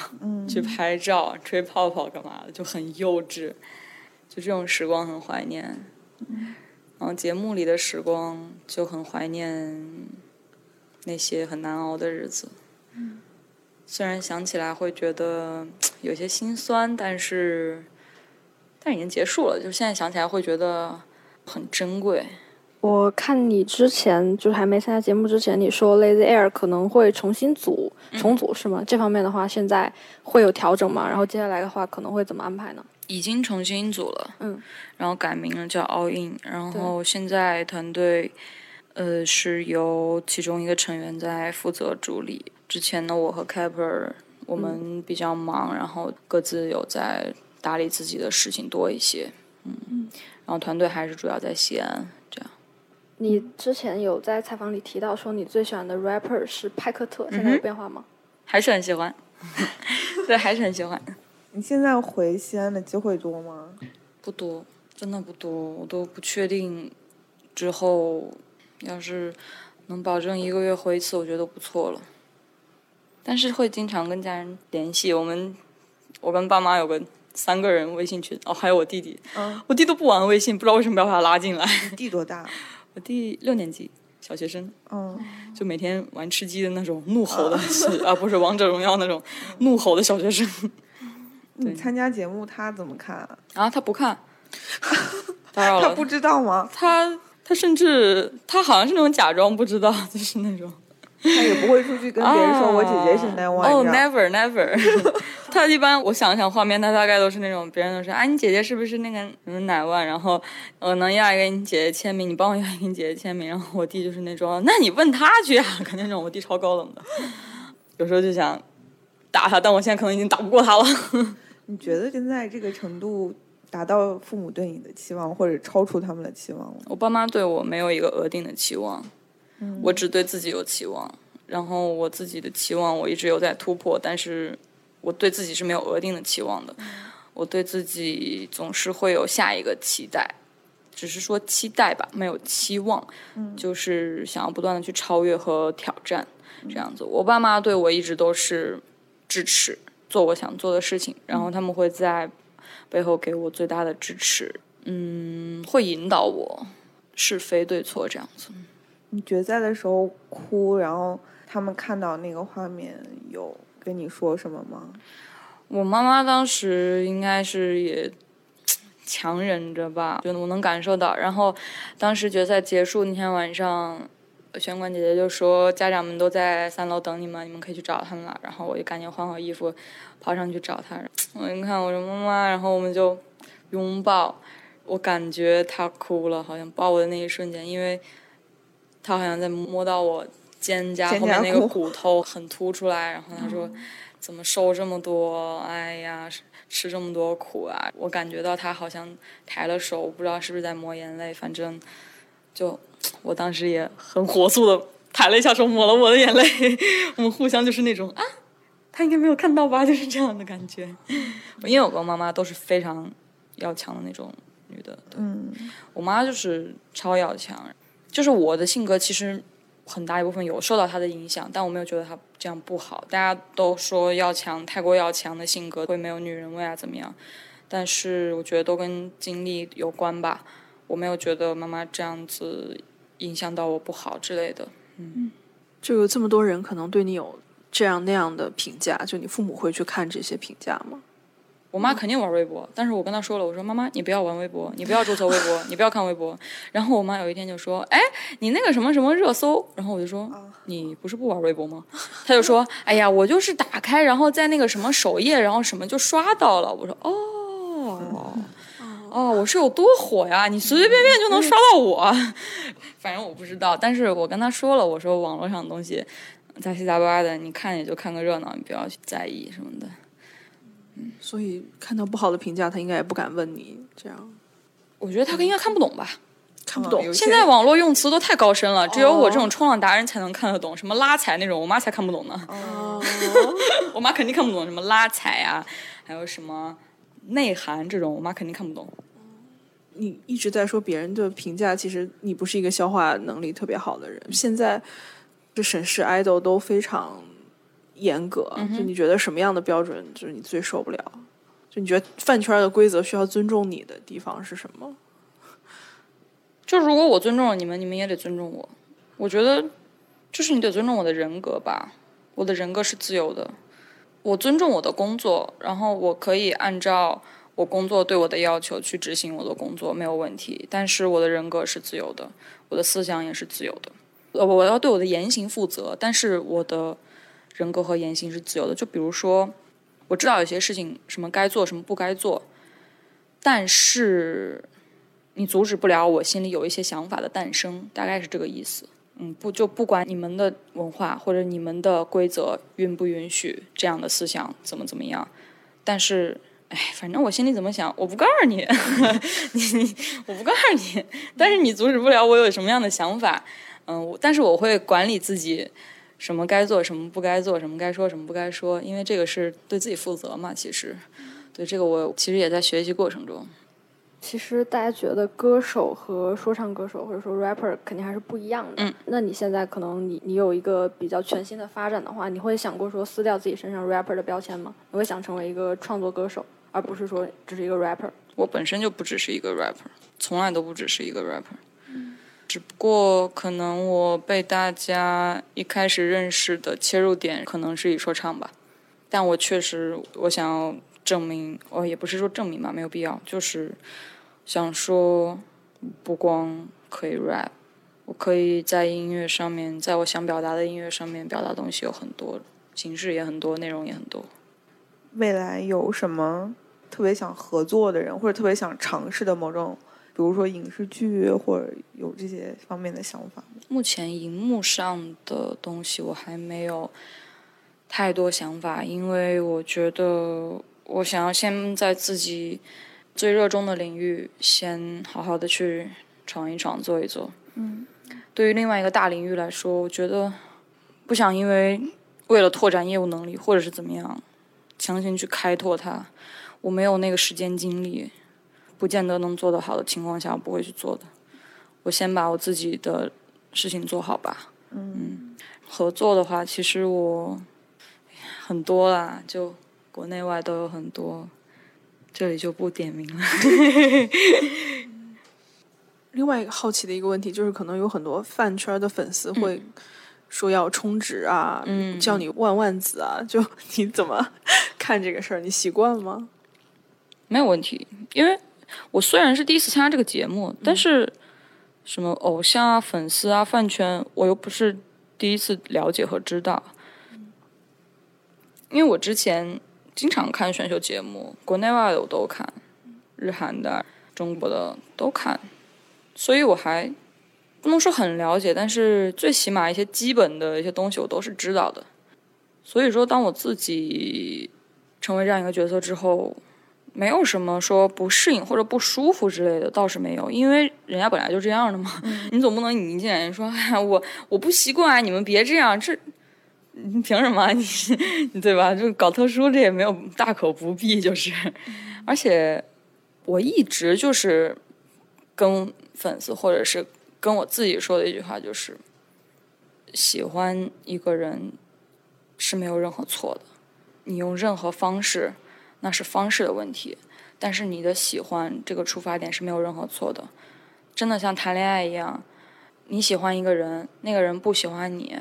Speaker 2: 去拍照、吹泡泡干嘛的，就很幼稚，就这种时光很怀念。然后节目里的时光就很怀念那些很难熬的日子。虽然想起来会觉得 有些心酸，但是，但已经结束了。就现在想起来会觉得很珍贵。
Speaker 4: 我看你之前就是还没参加节目之前，你说 Lazy Air 可能会重新组重组是吗？这方面的话，现在会有调整吗？然后接下来的话可能会怎么安排呢？
Speaker 2: 已经重新组了，
Speaker 4: 嗯，
Speaker 2: 然后改名了叫 All In，然后现在团队呃是由其中一个成员在负责主理。之前呢，我和 Caper 我们比较忙，然后各自有在打理自己的事情多一些，嗯，然后团队还是主要在西安。
Speaker 4: 你之前有在采访里提到说你最喜欢的 rapper 是派克特，现在有变化吗？
Speaker 2: 还是很喜欢，对，还是很喜欢。
Speaker 3: 你现在回西安的机会多吗？
Speaker 2: 不多，真的不多，我都不确定之后要是能保证一个月回一次，我觉得都不错了。但是会经常跟家人联系，我们我跟爸妈有个三个人微信群，哦，还有我弟弟，嗯我弟都不玩微信，不知道为什么要把他拉进来。
Speaker 3: 你弟多大？
Speaker 2: 我弟六年级，小学生。
Speaker 3: 嗯，
Speaker 2: 就每天玩吃鸡的那种怒吼的，啊，不是王者荣耀那种怒吼的小学生。
Speaker 3: 你参加节目他怎么看？
Speaker 2: 啊，他不看。
Speaker 3: 他不知道吗？
Speaker 2: 他他甚至他好像是那种假装不知道，就是那种。
Speaker 3: 他也不会出去跟别人说我姐姐是奶万。
Speaker 2: 哦，never never。他一般我想想画面，他大概都是那种别人都说啊，你姐姐是不是那个什么奶万？然后我能要一个你姐姐签名，你帮我要一个你姐姐签名。然后我弟就是那种，那你问他去啊，肯定那种。我弟超高冷的，有时候就想打他，但我现在可能已经打不过他了。
Speaker 3: 你觉得现在这个程度达到父母对你的期望，或者超出他们的期望了？
Speaker 2: 我爸妈对我没有一个额定的期望。我只对自己有期望，然后我自己的期望我一直有在突破，但是我对自己是没有额定的期望的。我对自己总是会有下一个期待，只是说期待吧，没有期望。就是想要不断的去超越和挑战这样子。我爸妈对我一直都是支持，做我想做的事情，然后他们会在背后给我最大的支持，嗯，会引导我是非对错这样子。
Speaker 3: 你决赛的时候哭，然后他们看到那个画面，有跟你说什么吗？
Speaker 2: 我妈妈当时应该是也强忍着吧，就我能感受到。然后当时决赛结束那天晚上，玄关姐姐就说家长们都在三楼等你们，你们可以去找他们了。然后我就赶紧换好衣服，跑上去找她。我一看我说妈妈，然后我们就拥抱。我感觉她哭了，好像抱我的那一瞬间，因为。他好像在摸到我肩胛后面那个骨头很凸出来，然后他说：“怎么瘦这么多？哎呀，吃这么多苦啊！我感觉到他好像抬了手，不知道是不是在抹眼泪。反正就我当时也很火速的抬了一下手，抹了我的眼泪。我们互相就是那种啊，他应该没有看到吧？就是这样的感觉。因为我跟妈妈都是非常要强的那种女的。
Speaker 3: 嗯，
Speaker 2: 我妈就是超要强，就是我的性格其实。很大一部分有受到他的影响，但我没有觉得他这样不好。大家都说要强，太过要强的性格会没有女人味啊，怎么样？但是我觉得都跟经历有关吧。我没有觉得妈妈这样子影响到我不好之类的。嗯，
Speaker 1: 就有这么多人可能对你有这样那样的评价，就你父母会去看这些评价吗？
Speaker 2: 我妈肯定玩微博，但是我跟她说了，我说妈妈，你不要玩微博，你不要注册微博，你不要看微博。然后我妈有一天就说，哎，你那个什么什么热搜，然后我就说，你不是不玩微博吗？她就说，哎呀，我就是打开，然后在那个什么首页，然后什么就刷到了。我说，哦，哦，我是有多火呀？你随随便便就能刷到我？反正我不知道，但是我跟她说了，我说网络上的东西杂七杂八的，你看也就看个热闹，你不要去在意什么的。
Speaker 1: 所以看到不好的评价，他应该也不敢问你这样。
Speaker 2: 我觉得他应该看不懂吧？
Speaker 1: 看不懂。
Speaker 2: 现在网络用词都太高深了，只有我这种冲浪达人才能看得懂。什么拉踩那种，我妈才看不懂呢。
Speaker 1: 哦。
Speaker 2: 我妈肯定看不懂什么拉踩啊，还有什么内涵这种，我妈肯定看不懂。
Speaker 1: 你一直在说别人的评价，其实你不是一个消化能力特别好的人。现在这审视 idol 都非常。严格，就你觉得什么样的标准就是你最受不了？就你觉得饭圈的规则需要尊重你的地方是什么？
Speaker 2: 就如果我尊重了你们，你们也得尊重我。我觉得就是你得尊重我的人格吧。我的人格是自由的，我尊重我的工作，然后我可以按照我工作对我的要求去执行我的工作，没有问题。但是我的人格是自由的，我的思想也是自由的。呃，我要对我的言行负责，但是我的。人格和言行是自由的，就比如说，我知道有些事情什么该做，什么不该做，但是你阻止不了我心里有一些想法的诞生，大概是这个意思。嗯，不就不管你们的文化或者你们的规则允不允许这样的思想怎么怎么样，但是哎，反正我心里怎么想，我不告诉你，你我不告诉你，但是你阻止不了我有什么样的想法。嗯，但是我会管理自己。什么该做，什么不该做，什么该说，什么不该说，因为这个是对自己负责嘛。其实，对这个我其实也在学习过程中。
Speaker 4: 其实大家觉得歌手和说唱歌手或者说 rapper 肯定还是不一样的。
Speaker 2: 嗯。
Speaker 4: 那你现在可能你你有一个比较全新的发展的话，你会想过说撕掉自己身上 rapper 的标签吗？你会想成为一个创作歌手，而不是说只是一个 rapper？
Speaker 2: 我本身就不只是一个 rapper，从来都不只是一个 rapper。只不过可能我被大家一开始认识的切入点可能是以说唱吧，但我确实我想要证明，哦也不是说证明吧，没有必要，就是想说不光可以 rap，我可以在音乐上面，在我想表达的音乐上面表达东西有很多，形式也很多，内容也很多。
Speaker 3: 未来有什么特别想合作的人，或者特别想尝试的某种？比如说影视剧，或者有这些方面的想法。
Speaker 2: 目前荧幕上的东西我还没有太多想法，因为我觉得我想要先在自己最热衷的领域先好好的去闯一闯、做一做。
Speaker 3: 嗯。
Speaker 2: 对于另外一个大领域来说，我觉得不想因为为了拓展业务能力或者是怎么样，强行去开拓它，我没有那个时间精力。不见得能做得好的情况下，我不会去做的。我先把我自己的事情做好吧。
Speaker 3: 嗯，
Speaker 2: 合作的话，其实我很多啦，就国内外都有很多，这里就不点名了。
Speaker 1: 另外一个好奇的一个问题就是，可能有很多饭圈的粉丝会说要充值啊，叫你万万子啊，就你怎么看这个事儿？你习惯吗？
Speaker 2: 没有问题，因为。我虽然是第一次参加这个节目，但是什么偶像啊、粉丝啊、饭圈，我又不是第一次了解和知道。因为我之前经常看选秀节目，国内外的我都看，日韩的、中国的都看，所以我还不能说很了解，但是最起码一些基本的一些东西我都是知道的。所以说，当我自己成为这样一个角色之后，没有什么说不适应或者不舒服之类的，倒是没有，因为人家本来就这样的嘛。你总不能你一进来说，哎呀，我我不习惯，你们别这样，这你凭什么？你对吧？就搞特殊，这也没有大可不必，就是。而且我一直就是跟粉丝或者是跟我自己说的一句话，就是喜欢一个人。是没有任何错的，你用任何方式，那是方式的问题。但是你的喜欢这个出发点是没有任何错的，真的像谈恋爱一样，你喜欢一个人，那个人不喜欢你，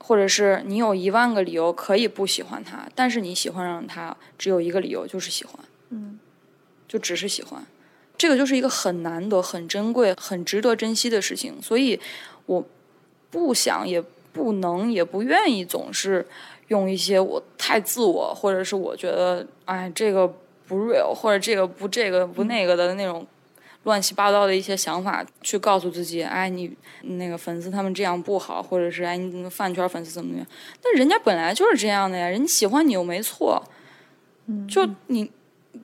Speaker 2: 或者是你有一万个理由可以不喜欢他，但是你喜欢上他只有一个理由就是喜欢，
Speaker 3: 嗯，
Speaker 2: 就只是喜欢，这个就是一个很难得、很珍贵、很值得珍惜的事情。所以我不想也。不能也不愿意总是用一些我太自我，或者是我觉得哎这个不 real，或者这个不这个不那个的那种乱七八糟的一些想法去告诉自己，哎你那个粉丝他们这样不好，或者是哎你饭圈粉丝怎么怎么样？但人家本来就是这样的呀，人家喜欢你又没错，就你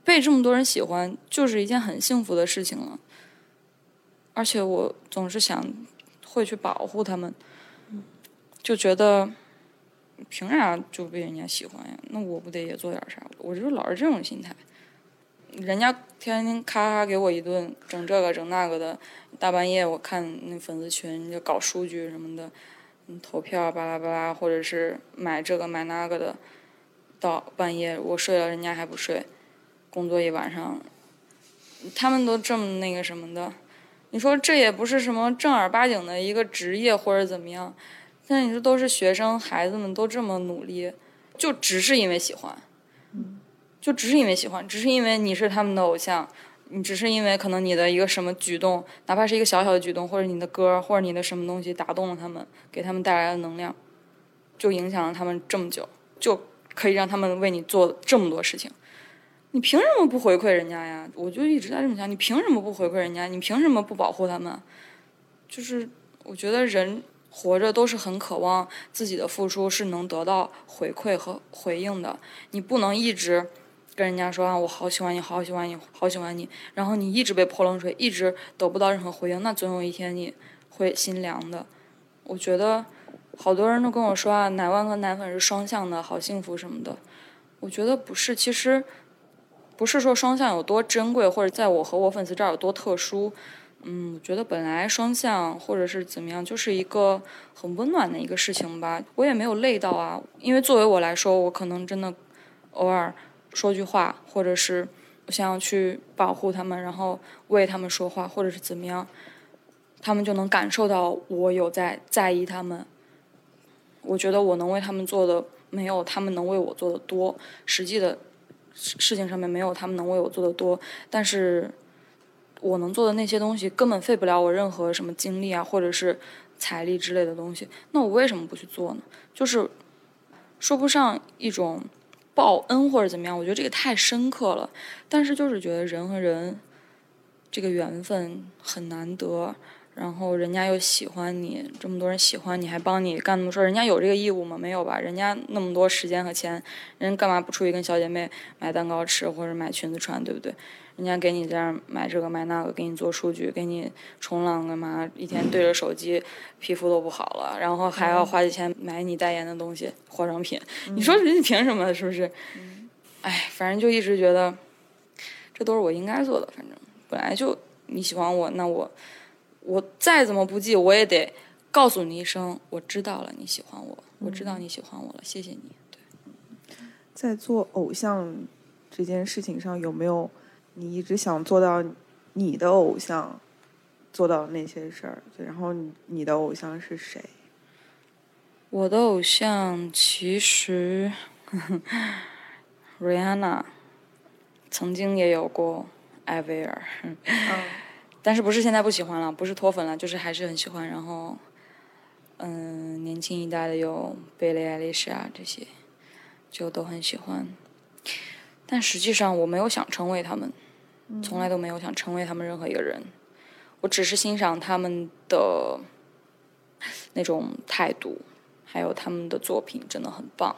Speaker 2: 被这么多人喜欢，就是一件很幸福的事情了。而且我总是想会去保护他们。就觉得凭啥就被人家喜欢呀？那我不得也做点啥？我就老是这种心态。人家天天咔咔给我一顿整这个整那个的，大半夜我看那粉丝群就搞数据什么的，投票巴拉巴拉，或者是买这个买那个的，到半夜我睡了，人家还不睡，工作一晚上，他们都这么那个什么的，你说这也不是什么正儿八经的一个职业或者怎么样？那你说都是学生，孩子们都这么努力，就只是因为喜欢，就只是因为喜欢，只是因为你是他们的偶像，你只是因为可能你的一个什么举动，哪怕是一个小小的举动，或者你的歌，或者你的什么东西打动了他们，给他们带来了能量，就影响了他们这么久，就可以让他们为你做这么多事情。你凭什么不回馈人家呀？我就一直在这么想，你凭什么不回馈人家？你凭什么不保护他们？就是我觉得人。活着都是很渴望自己的付出是能得到回馈和回应的。你不能一直跟人家说啊，我好喜欢你，好喜欢你，好喜欢你，然后你一直被泼冷水，一直得不到任何回应，那总有一天你会心凉的。我觉得好多人都跟我说啊，奶万和奶粉是双向的，好幸福什么的。我觉得不是，其实不是说双向有多珍贵，或者在我和我粉丝这儿有多特殊。嗯，我觉得本来双向或者是怎么样，就是一个很温暖的一个事情吧。我也没有累到啊，因为作为我来说，我可能真的偶尔说句话，或者是我想要去保护他们，然后为他们说话，或者是怎么样，他们就能感受到我有在在意他们。我觉得我能为他们做的没有他们能为我做的多，实际的事事情上面没有他们能为我做的多，但是。我能做的那些东西根本费不了我任何什么精力啊，或者是财力之类的东西。那我为什么不去做呢？就是说不上一种报恩或者怎么样，我觉得这个太深刻了。但是就是觉得人和人这个缘分很难得。然后人家又喜欢你，这么多人喜欢你，还帮你干那么多，人家有这个义务吗？没有吧？人家那么多时间和钱，人干嘛不出去跟小姐妹买蛋糕吃或者买裙子穿，对不对？人家给你这样买这个买那个，给你做数据，给你冲浪干嘛？一天对着手机，皮肤都不好了，然后还要花钱买你代言的东西、化妆品，你说人家凭什么？是不是？哎，反正就一直觉得，这都是我应该做的。反正本来就你喜欢我，那我。我再怎么不济，我也得告诉你一声，我知道了，你喜欢我，我知道你喜欢我了，谢谢你。对，
Speaker 3: 在做偶像这件事情上，有没有你一直想做到你的偶像做到那些事儿？然后你的偶像是谁？
Speaker 2: 我的偶像其实，Rihanna 曾经也有过艾薇儿。但是不是现在不喜欢了，不是脱粉了，就是还是很喜欢。然后，嗯，年轻一代的有贝蕾·艾丽莎啊这些，就都很喜欢。但实际上我没有想成为他们，从来都没有想成为他们任何一个人。我只是欣赏他们的那种态度，还有他们的作品真的很棒，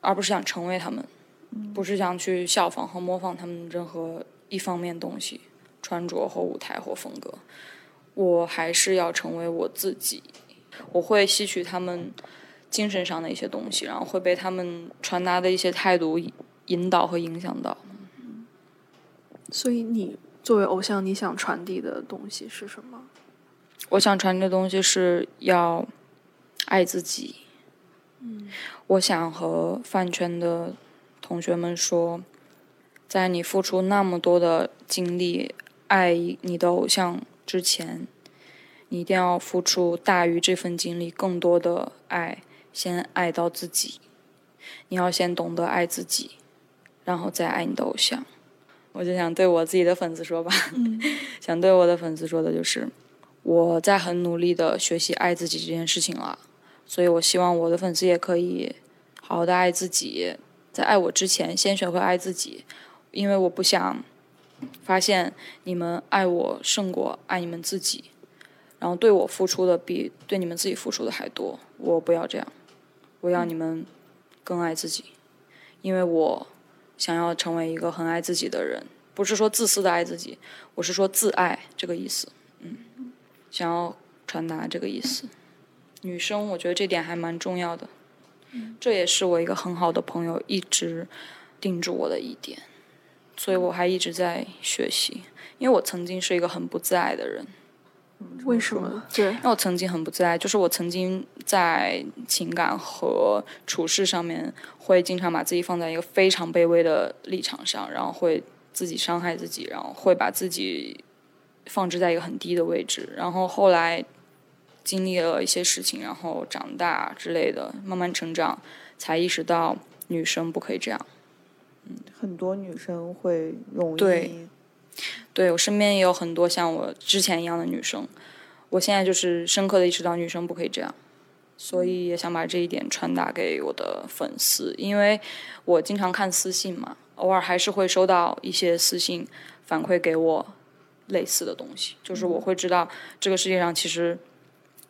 Speaker 2: 而不是想成为他们，不是想去效仿和模仿他们任何一方面东西，穿着或舞台或风格。我还是要成为我自己，我会吸取他们精神上的一些东西，然后会被他们传达的一些态度引导和影响到。
Speaker 1: 所以你作为偶像，你想传递的东西是什么？
Speaker 2: 我想传递的东西是要爱自己。
Speaker 1: 嗯，
Speaker 2: 我想和饭圈的同学们说，在你付出那么多的精力爱你的偶像之前，你一定要付出大于这份精力更多的爱，先爱到自己。你要先懂得爱自己，然后再爱你的偶像。我就想对我自己的粉丝说吧，想对我的粉丝说的就是，我在很努力的学习爱自己这件事情了，所以我希望我的粉丝也可以好好的爱自己，在爱我之前先学会爱自己，因为我不想发现你们爱我胜过爱你们自己，然后对我付出的比对你们自己付出的还多，我不要这样，我要你们更爱自己，因为我。想要成为一个很爱自己的人，不是说自私的爱自己，我是说自爱这个意思。嗯，想要传达这个意思。女生，我觉得这点还蛮重要的。这也是我一个很好的朋友一直叮嘱我的一点，所以我还一直在学习。因为我曾经是一个很不自爱的人。
Speaker 1: 为什么？对，
Speaker 2: 那我曾经很不自爱，就是我曾经在情感和处事上面会经常把自己放在一个非常卑微的立场上，然后会自己伤害自己，然后会把自己放置在一个很低的位置。然后后来经历了一些事情，然后长大之类的，慢慢成长，才意识到女生不可以这样。
Speaker 3: 很多女生会容易。
Speaker 2: 对。对我身边也有很多像我之前一样的女生，我现在就是深刻的意识到女生不可以这样，所以也想把这一点传达给我的粉丝，因为我经常看私信嘛，偶尔还是会收到一些私信反馈给我类似的东西，就是我会知道这个世界上其实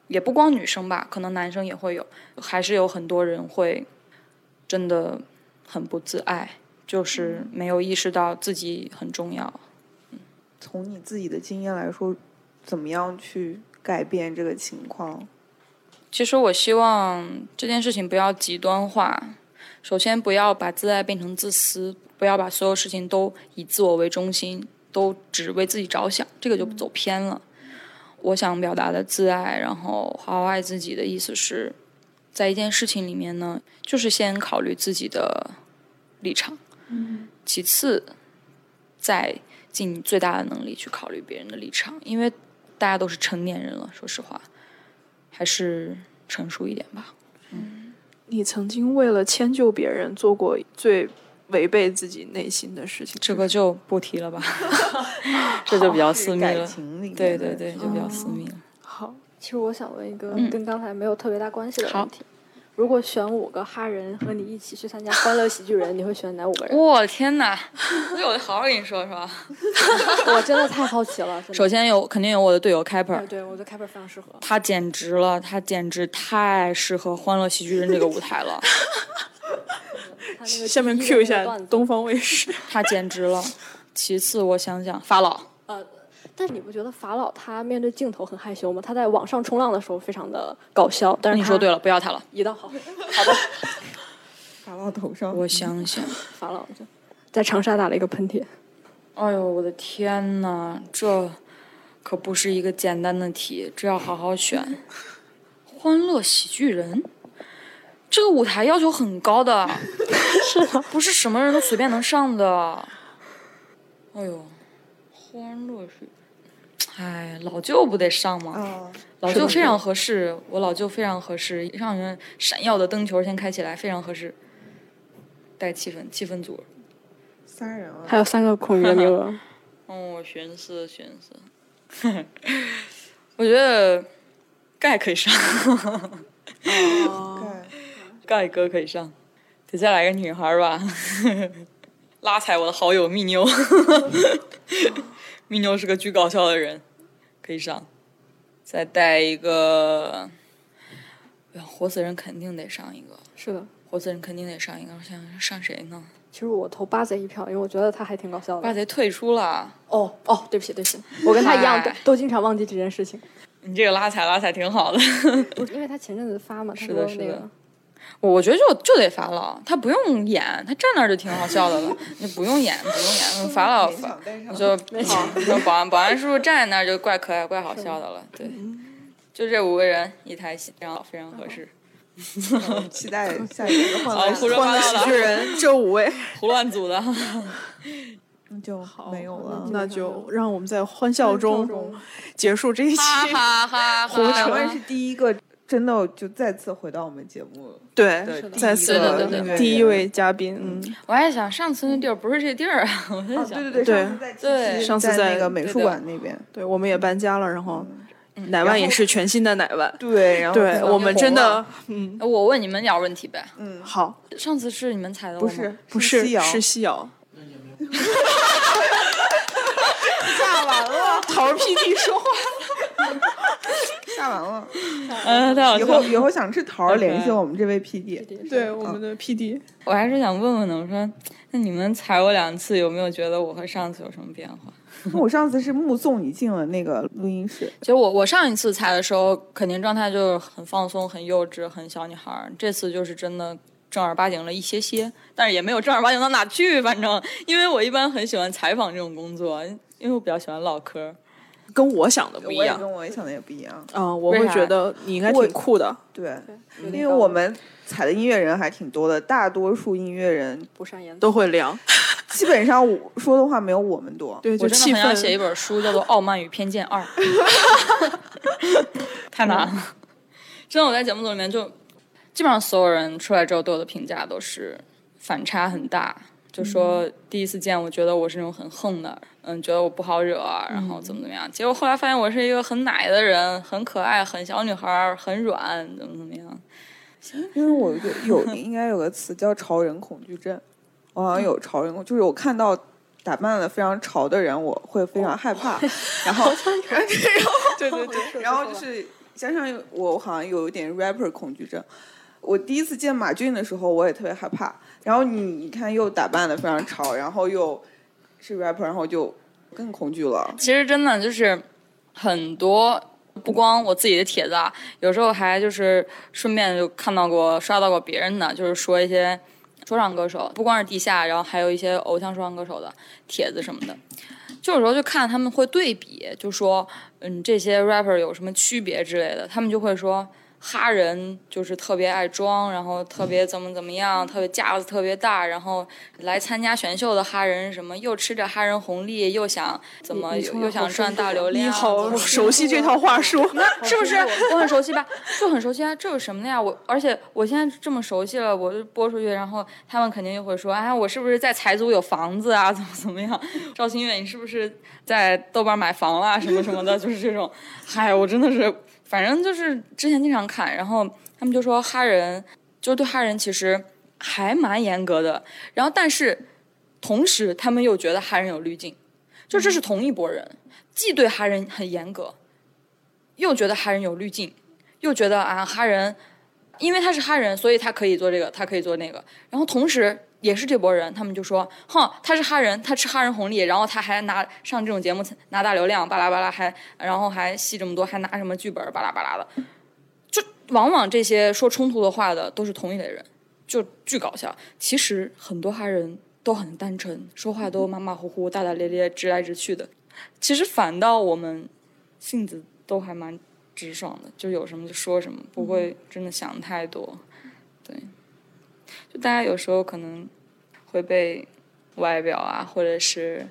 Speaker 2: 也不光女生吧，可能男生也会有，还是有很多人会真的很不自爱，就是没有意识到自己很重要。
Speaker 3: 从你自己的经验来说，怎么样去改变这个情况？
Speaker 2: 其实我希望这件事情不要极端化。首先，不要把自爱变成自私，不要把所有事情都以自我为中心，都只为自己着想，这个就走偏了。我想表达的自爱，然后好好爱自己的意思是，在一件事情里面呢，就是先考虑自己的立场，
Speaker 1: 嗯，
Speaker 2: 其次再。尽最大的能力去考虑别人的立场，因为大家都是成年人了，说实话，还是成熟一点吧。
Speaker 1: 嗯，你曾经为了迁就别人做过最违背自己内心的事情，
Speaker 2: 这个就不提了吧，这就比较私密了。对对对，就比较私密了。
Speaker 1: 好，
Speaker 4: 其实我想问一个跟刚才没有特别大关系的问题。如果选五个哈人和你一起去参加《欢乐喜剧人》，你会选哪五个人？
Speaker 2: 我天哪！那我得好好跟你说说。
Speaker 4: 我真的太好奇了。
Speaker 2: 首先有肯定有我的队友 Kaper，
Speaker 4: 对，我的 Kaper 非常适合。
Speaker 2: 他简直了，他简直太适合《欢乐喜剧人》这个舞台了。
Speaker 1: 下面 Q 一下东方卫视。
Speaker 2: 他简直了。其次，我想想，法老。
Speaker 4: 呃。但你不觉得法老他面对镜头很害羞吗？他在网上冲浪的时候非常的搞笑。但是
Speaker 2: 你说对了，不要他了。
Speaker 4: 一道好，好的。
Speaker 3: 法老头上，
Speaker 2: 我想想，
Speaker 4: 法老在长沙打了一个喷嚏。
Speaker 2: 哎呦，我的天呐，这可不是一个简单的题，这要好好选。欢乐喜剧人，这个舞台要求很高的，
Speaker 4: 是的，
Speaker 2: 不是什么人都随便能上的。哎呦，欢乐喜。哎，老舅不得上吗？老舅非常合适，我老舅非常合适，让人闪耀的灯球先开起来，非常合适，带气氛，气氛组。
Speaker 3: 三人啊，
Speaker 4: 还有三个空余的名额。
Speaker 2: 哦，寻思寻思，我觉得盖可以上，盖哥可以上，得再来个女孩吧，拉踩我的好友蜜妞。蜜妞是个巨搞笑的人，可以上。再带一个，不要活死人肯定得上一个，
Speaker 4: 是的。
Speaker 2: 活死人肯定得上一个。我想想上谁呢？
Speaker 4: 其实我投八贼一票，因为我觉得他还挺搞笑的。
Speaker 2: 八贼退出了，
Speaker 4: 哦哦，对不起对不起，我跟他一样，都都经常忘记这件事情。
Speaker 2: 你这个拉踩拉踩挺好的。
Speaker 4: 不是因为他前阵子发嘛，他
Speaker 2: 是的是的
Speaker 4: 说那个
Speaker 2: 我我觉得就就得法老，他不用演，他站那儿就挺好笑的了，你不用演不用演，罚了罚。就好，说保安保安叔叔站在那儿就怪可爱怪好笑的了，对，就这五个人一台戏，非常非常合适。
Speaker 3: 期待 下一个换
Speaker 2: 好，
Speaker 3: 了
Speaker 2: 胡说八道
Speaker 1: 喜剧，人这五位，
Speaker 2: 胡乱组的。
Speaker 3: 那就没有了。
Speaker 1: 那就让我们在欢笑中结束这一期。
Speaker 2: 哈哈哈
Speaker 1: 胡扯
Speaker 3: 两位是第一个真的就再次回到我们节目。
Speaker 1: 对
Speaker 3: 对，
Speaker 1: 再次
Speaker 2: 对对对
Speaker 3: 对
Speaker 1: 第一位嘉宾，嗯，
Speaker 2: 我还想上次那地儿不是这地儿啊，我在
Speaker 3: 啊，
Speaker 2: 想，
Speaker 3: 对对对，
Speaker 1: 对。
Speaker 3: 上次在那个美术馆那边，
Speaker 1: 对，我们也搬家了，然后
Speaker 2: 嗯。
Speaker 1: 奶万也是全新的奶万，
Speaker 3: 对，然后
Speaker 1: 对我们真的，嗯，
Speaker 2: 我问你们点问题呗。
Speaker 3: 嗯，
Speaker 1: 好，
Speaker 2: 上次是你们踩的吗？
Speaker 3: 不是
Speaker 1: 不是
Speaker 3: 西瑶
Speaker 1: 是西瑶，
Speaker 3: 下完了，
Speaker 1: 桃 PD 说话，
Speaker 3: 下完了，
Speaker 2: 嗯，太好
Speaker 3: 以
Speaker 2: 笑了。
Speaker 3: 后以后想吃桃儿联系我们这位 PD。
Speaker 1: 对我们的 PD，
Speaker 2: 我还是想问问呢，我说，那你们踩我两次，有没有觉得我和上次有什么变化？
Speaker 3: 我上次是目送你进了那个录音室，
Speaker 2: 其实我我上一次踩的时候，肯定状态就是很放松、很幼稚、很小女孩儿。这次就是真的正儿八经了一些些，但是也没有正儿八经到哪去。反正，因为我一般很喜欢采访这种工作，因为我比较喜欢唠嗑。
Speaker 1: 跟我想的不
Speaker 3: 我也
Speaker 1: 一样，
Speaker 3: 跟我想的也不一样。
Speaker 1: 嗯，我会觉得你应该挺酷的，
Speaker 3: 对，因为我们采的音乐人还挺多的，大多数音乐人
Speaker 4: 不善言辞。
Speaker 1: 都会凉，
Speaker 3: 基本上我说的话没有我们多。
Speaker 1: 对，
Speaker 2: 我
Speaker 1: 就气
Speaker 2: 真的很想写一，本书，叫做《傲慢与偏见二》太难了。真的，我在节目组里面就基本上所有人出来之后对我的评价都是反差很大，就说第一次见我觉得我是那种很横的，嗯，觉得我不好惹，然后怎么怎么样。结果后来发现我是一个很奶的人，很可爱，很小女孩，很软，怎么怎么样。
Speaker 3: 因为我有有应该有个词叫潮人恐惧症，我好像有潮人，就是我看到打扮的非常潮的人，我会非常害怕，然后 然后 对对对，然后就是加上我好像有一点 rapper 恐惧症。我第一次见马俊的时候，我也特别害怕。然后你你看，又打扮的非常潮，然后又是 rapper，然后就更恐惧了。
Speaker 2: 其实真的就是很多，不光我自己的帖子啊，有时候还就是顺便就看到过、刷到过别人的，就是说一些说唱歌手，不光是地下，然后还有一些偶像说唱歌手的帖子什么的。就有时候就看他们会对比，就说嗯这些 rapper 有什么区别之类的，他们就会说。哈人就是特别爱装，然后特别怎么怎么样，特别架子特别大，然后来参加选秀的哈人什么又吃着哈人红利，又想怎么又又想赚大流量，
Speaker 1: 你好熟悉这套话术，
Speaker 2: 是不是？我很熟悉吧？就很熟悉啊！这有什么的呀？我而且我现在这么熟悉了，我就播出去，然后他们肯定就会说：“哎，我是不是在财组有房子啊？怎么怎么样？赵新月，你是不是在豆瓣买房了？什么什么的？就是这种。嗨，我真的是，反正就是之前经常看，然后他们就说哈人，就是对哈人其实还蛮严格的，然后但是同时他们又觉得哈人有滤镜，就这是同一拨人，既对哈人很严格。又觉得哈人有滤镜，又觉得啊哈人，因为他是哈人，所以他可以做这个，他可以做那个。然后同时也是这波人，他们就说，哼，他是哈人，他吃哈人红利，然后他还拿上这种节目拿大流量，巴拉巴拉，还然后还戏这么多，还拿什么剧本，巴拉巴拉的。就往往这些说冲突的话的都是同一类人，就巨搞笑。其实很多哈人都很单纯，说话都马马虎虎、大大咧咧、直来直去的。其实反倒我们性子都还蛮直爽的，就有什么就说什么，不会真的想太多。对，就大家有时候可能会被外表啊，或者是，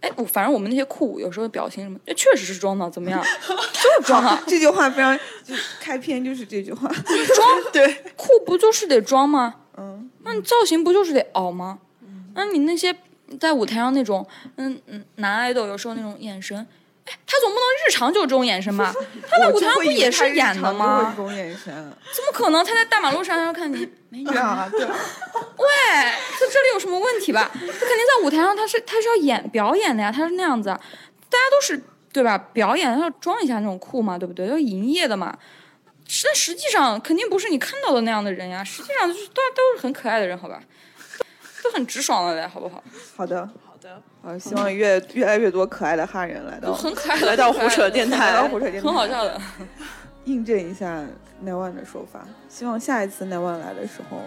Speaker 2: 哎，我反正我们那些酷有时候表情什么，哎确实是装的，怎么样？就是装啊，
Speaker 3: 这句话非常，就开篇就是这句话。
Speaker 1: 装 对，
Speaker 2: 酷不就是得装吗？
Speaker 3: 嗯，
Speaker 2: 那你造型不就是得熬吗？嗯那你那些在舞台上那种，嗯嗯，男爱豆有时候那种眼神，哎，他总不能日常就这种眼神吧？他在舞台上不也是演的
Speaker 3: 这
Speaker 2: 吗？
Speaker 3: 种眼神，
Speaker 2: 怎么可能？他在大马路上要看你，美女，
Speaker 3: 对啊，对啊，
Speaker 2: 喂，他这里有什么问题吧？他肯定在舞台上，他是他是要演表演的呀，他是那样子啊，大家都是对吧？表演要装一下那种酷嘛，对不对？要营业的嘛。但实际上肯定不是你看到的那样的人呀。实际上就是大家都是很可爱的人，好吧？都很直爽的嘞，好不好？
Speaker 3: 好的，
Speaker 1: 好的，
Speaker 3: 啊，希望越越来越多可爱的哈人来到，
Speaker 2: 很可爱的，
Speaker 1: 来到胡扯电台
Speaker 3: 来到胡扯电台，
Speaker 2: 很好笑的。
Speaker 3: 印证一下奈万的说法。希望下一次奈万来的时候，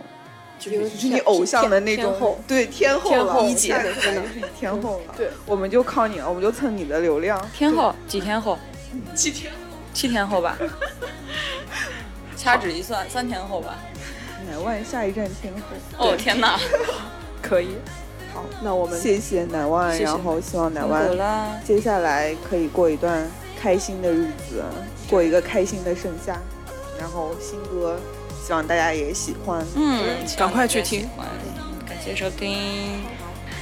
Speaker 4: 就是
Speaker 3: 是你偶像的那种
Speaker 4: 天后，
Speaker 3: 对天后了，
Speaker 4: 天后
Speaker 3: 一姐真的是你天后了，
Speaker 1: 对，
Speaker 3: 我们就靠你了，我们就蹭你的流量。
Speaker 2: 天后几天后？
Speaker 1: 七天后。
Speaker 2: 七天后吧。掐指一算，三天后吧。
Speaker 3: 乃万下一站天后。
Speaker 2: 哦天哪！
Speaker 1: 可以。好，那我们
Speaker 3: 谢谢乃万，
Speaker 1: 谢谢
Speaker 3: 然后希望乃
Speaker 2: 辛
Speaker 3: 万。接下来可以过一段开心的日子，过一个开心的盛夏。然后新歌，希望大家也喜欢。
Speaker 2: 嗯，
Speaker 1: 赶快去听。
Speaker 2: 感谢收听。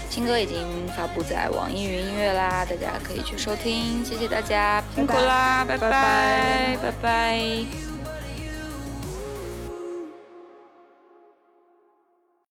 Speaker 2: 新歌已经发布在网易云音乐啦，大家可以去收听。谢谢大家，辛苦啦，拜拜，拜拜。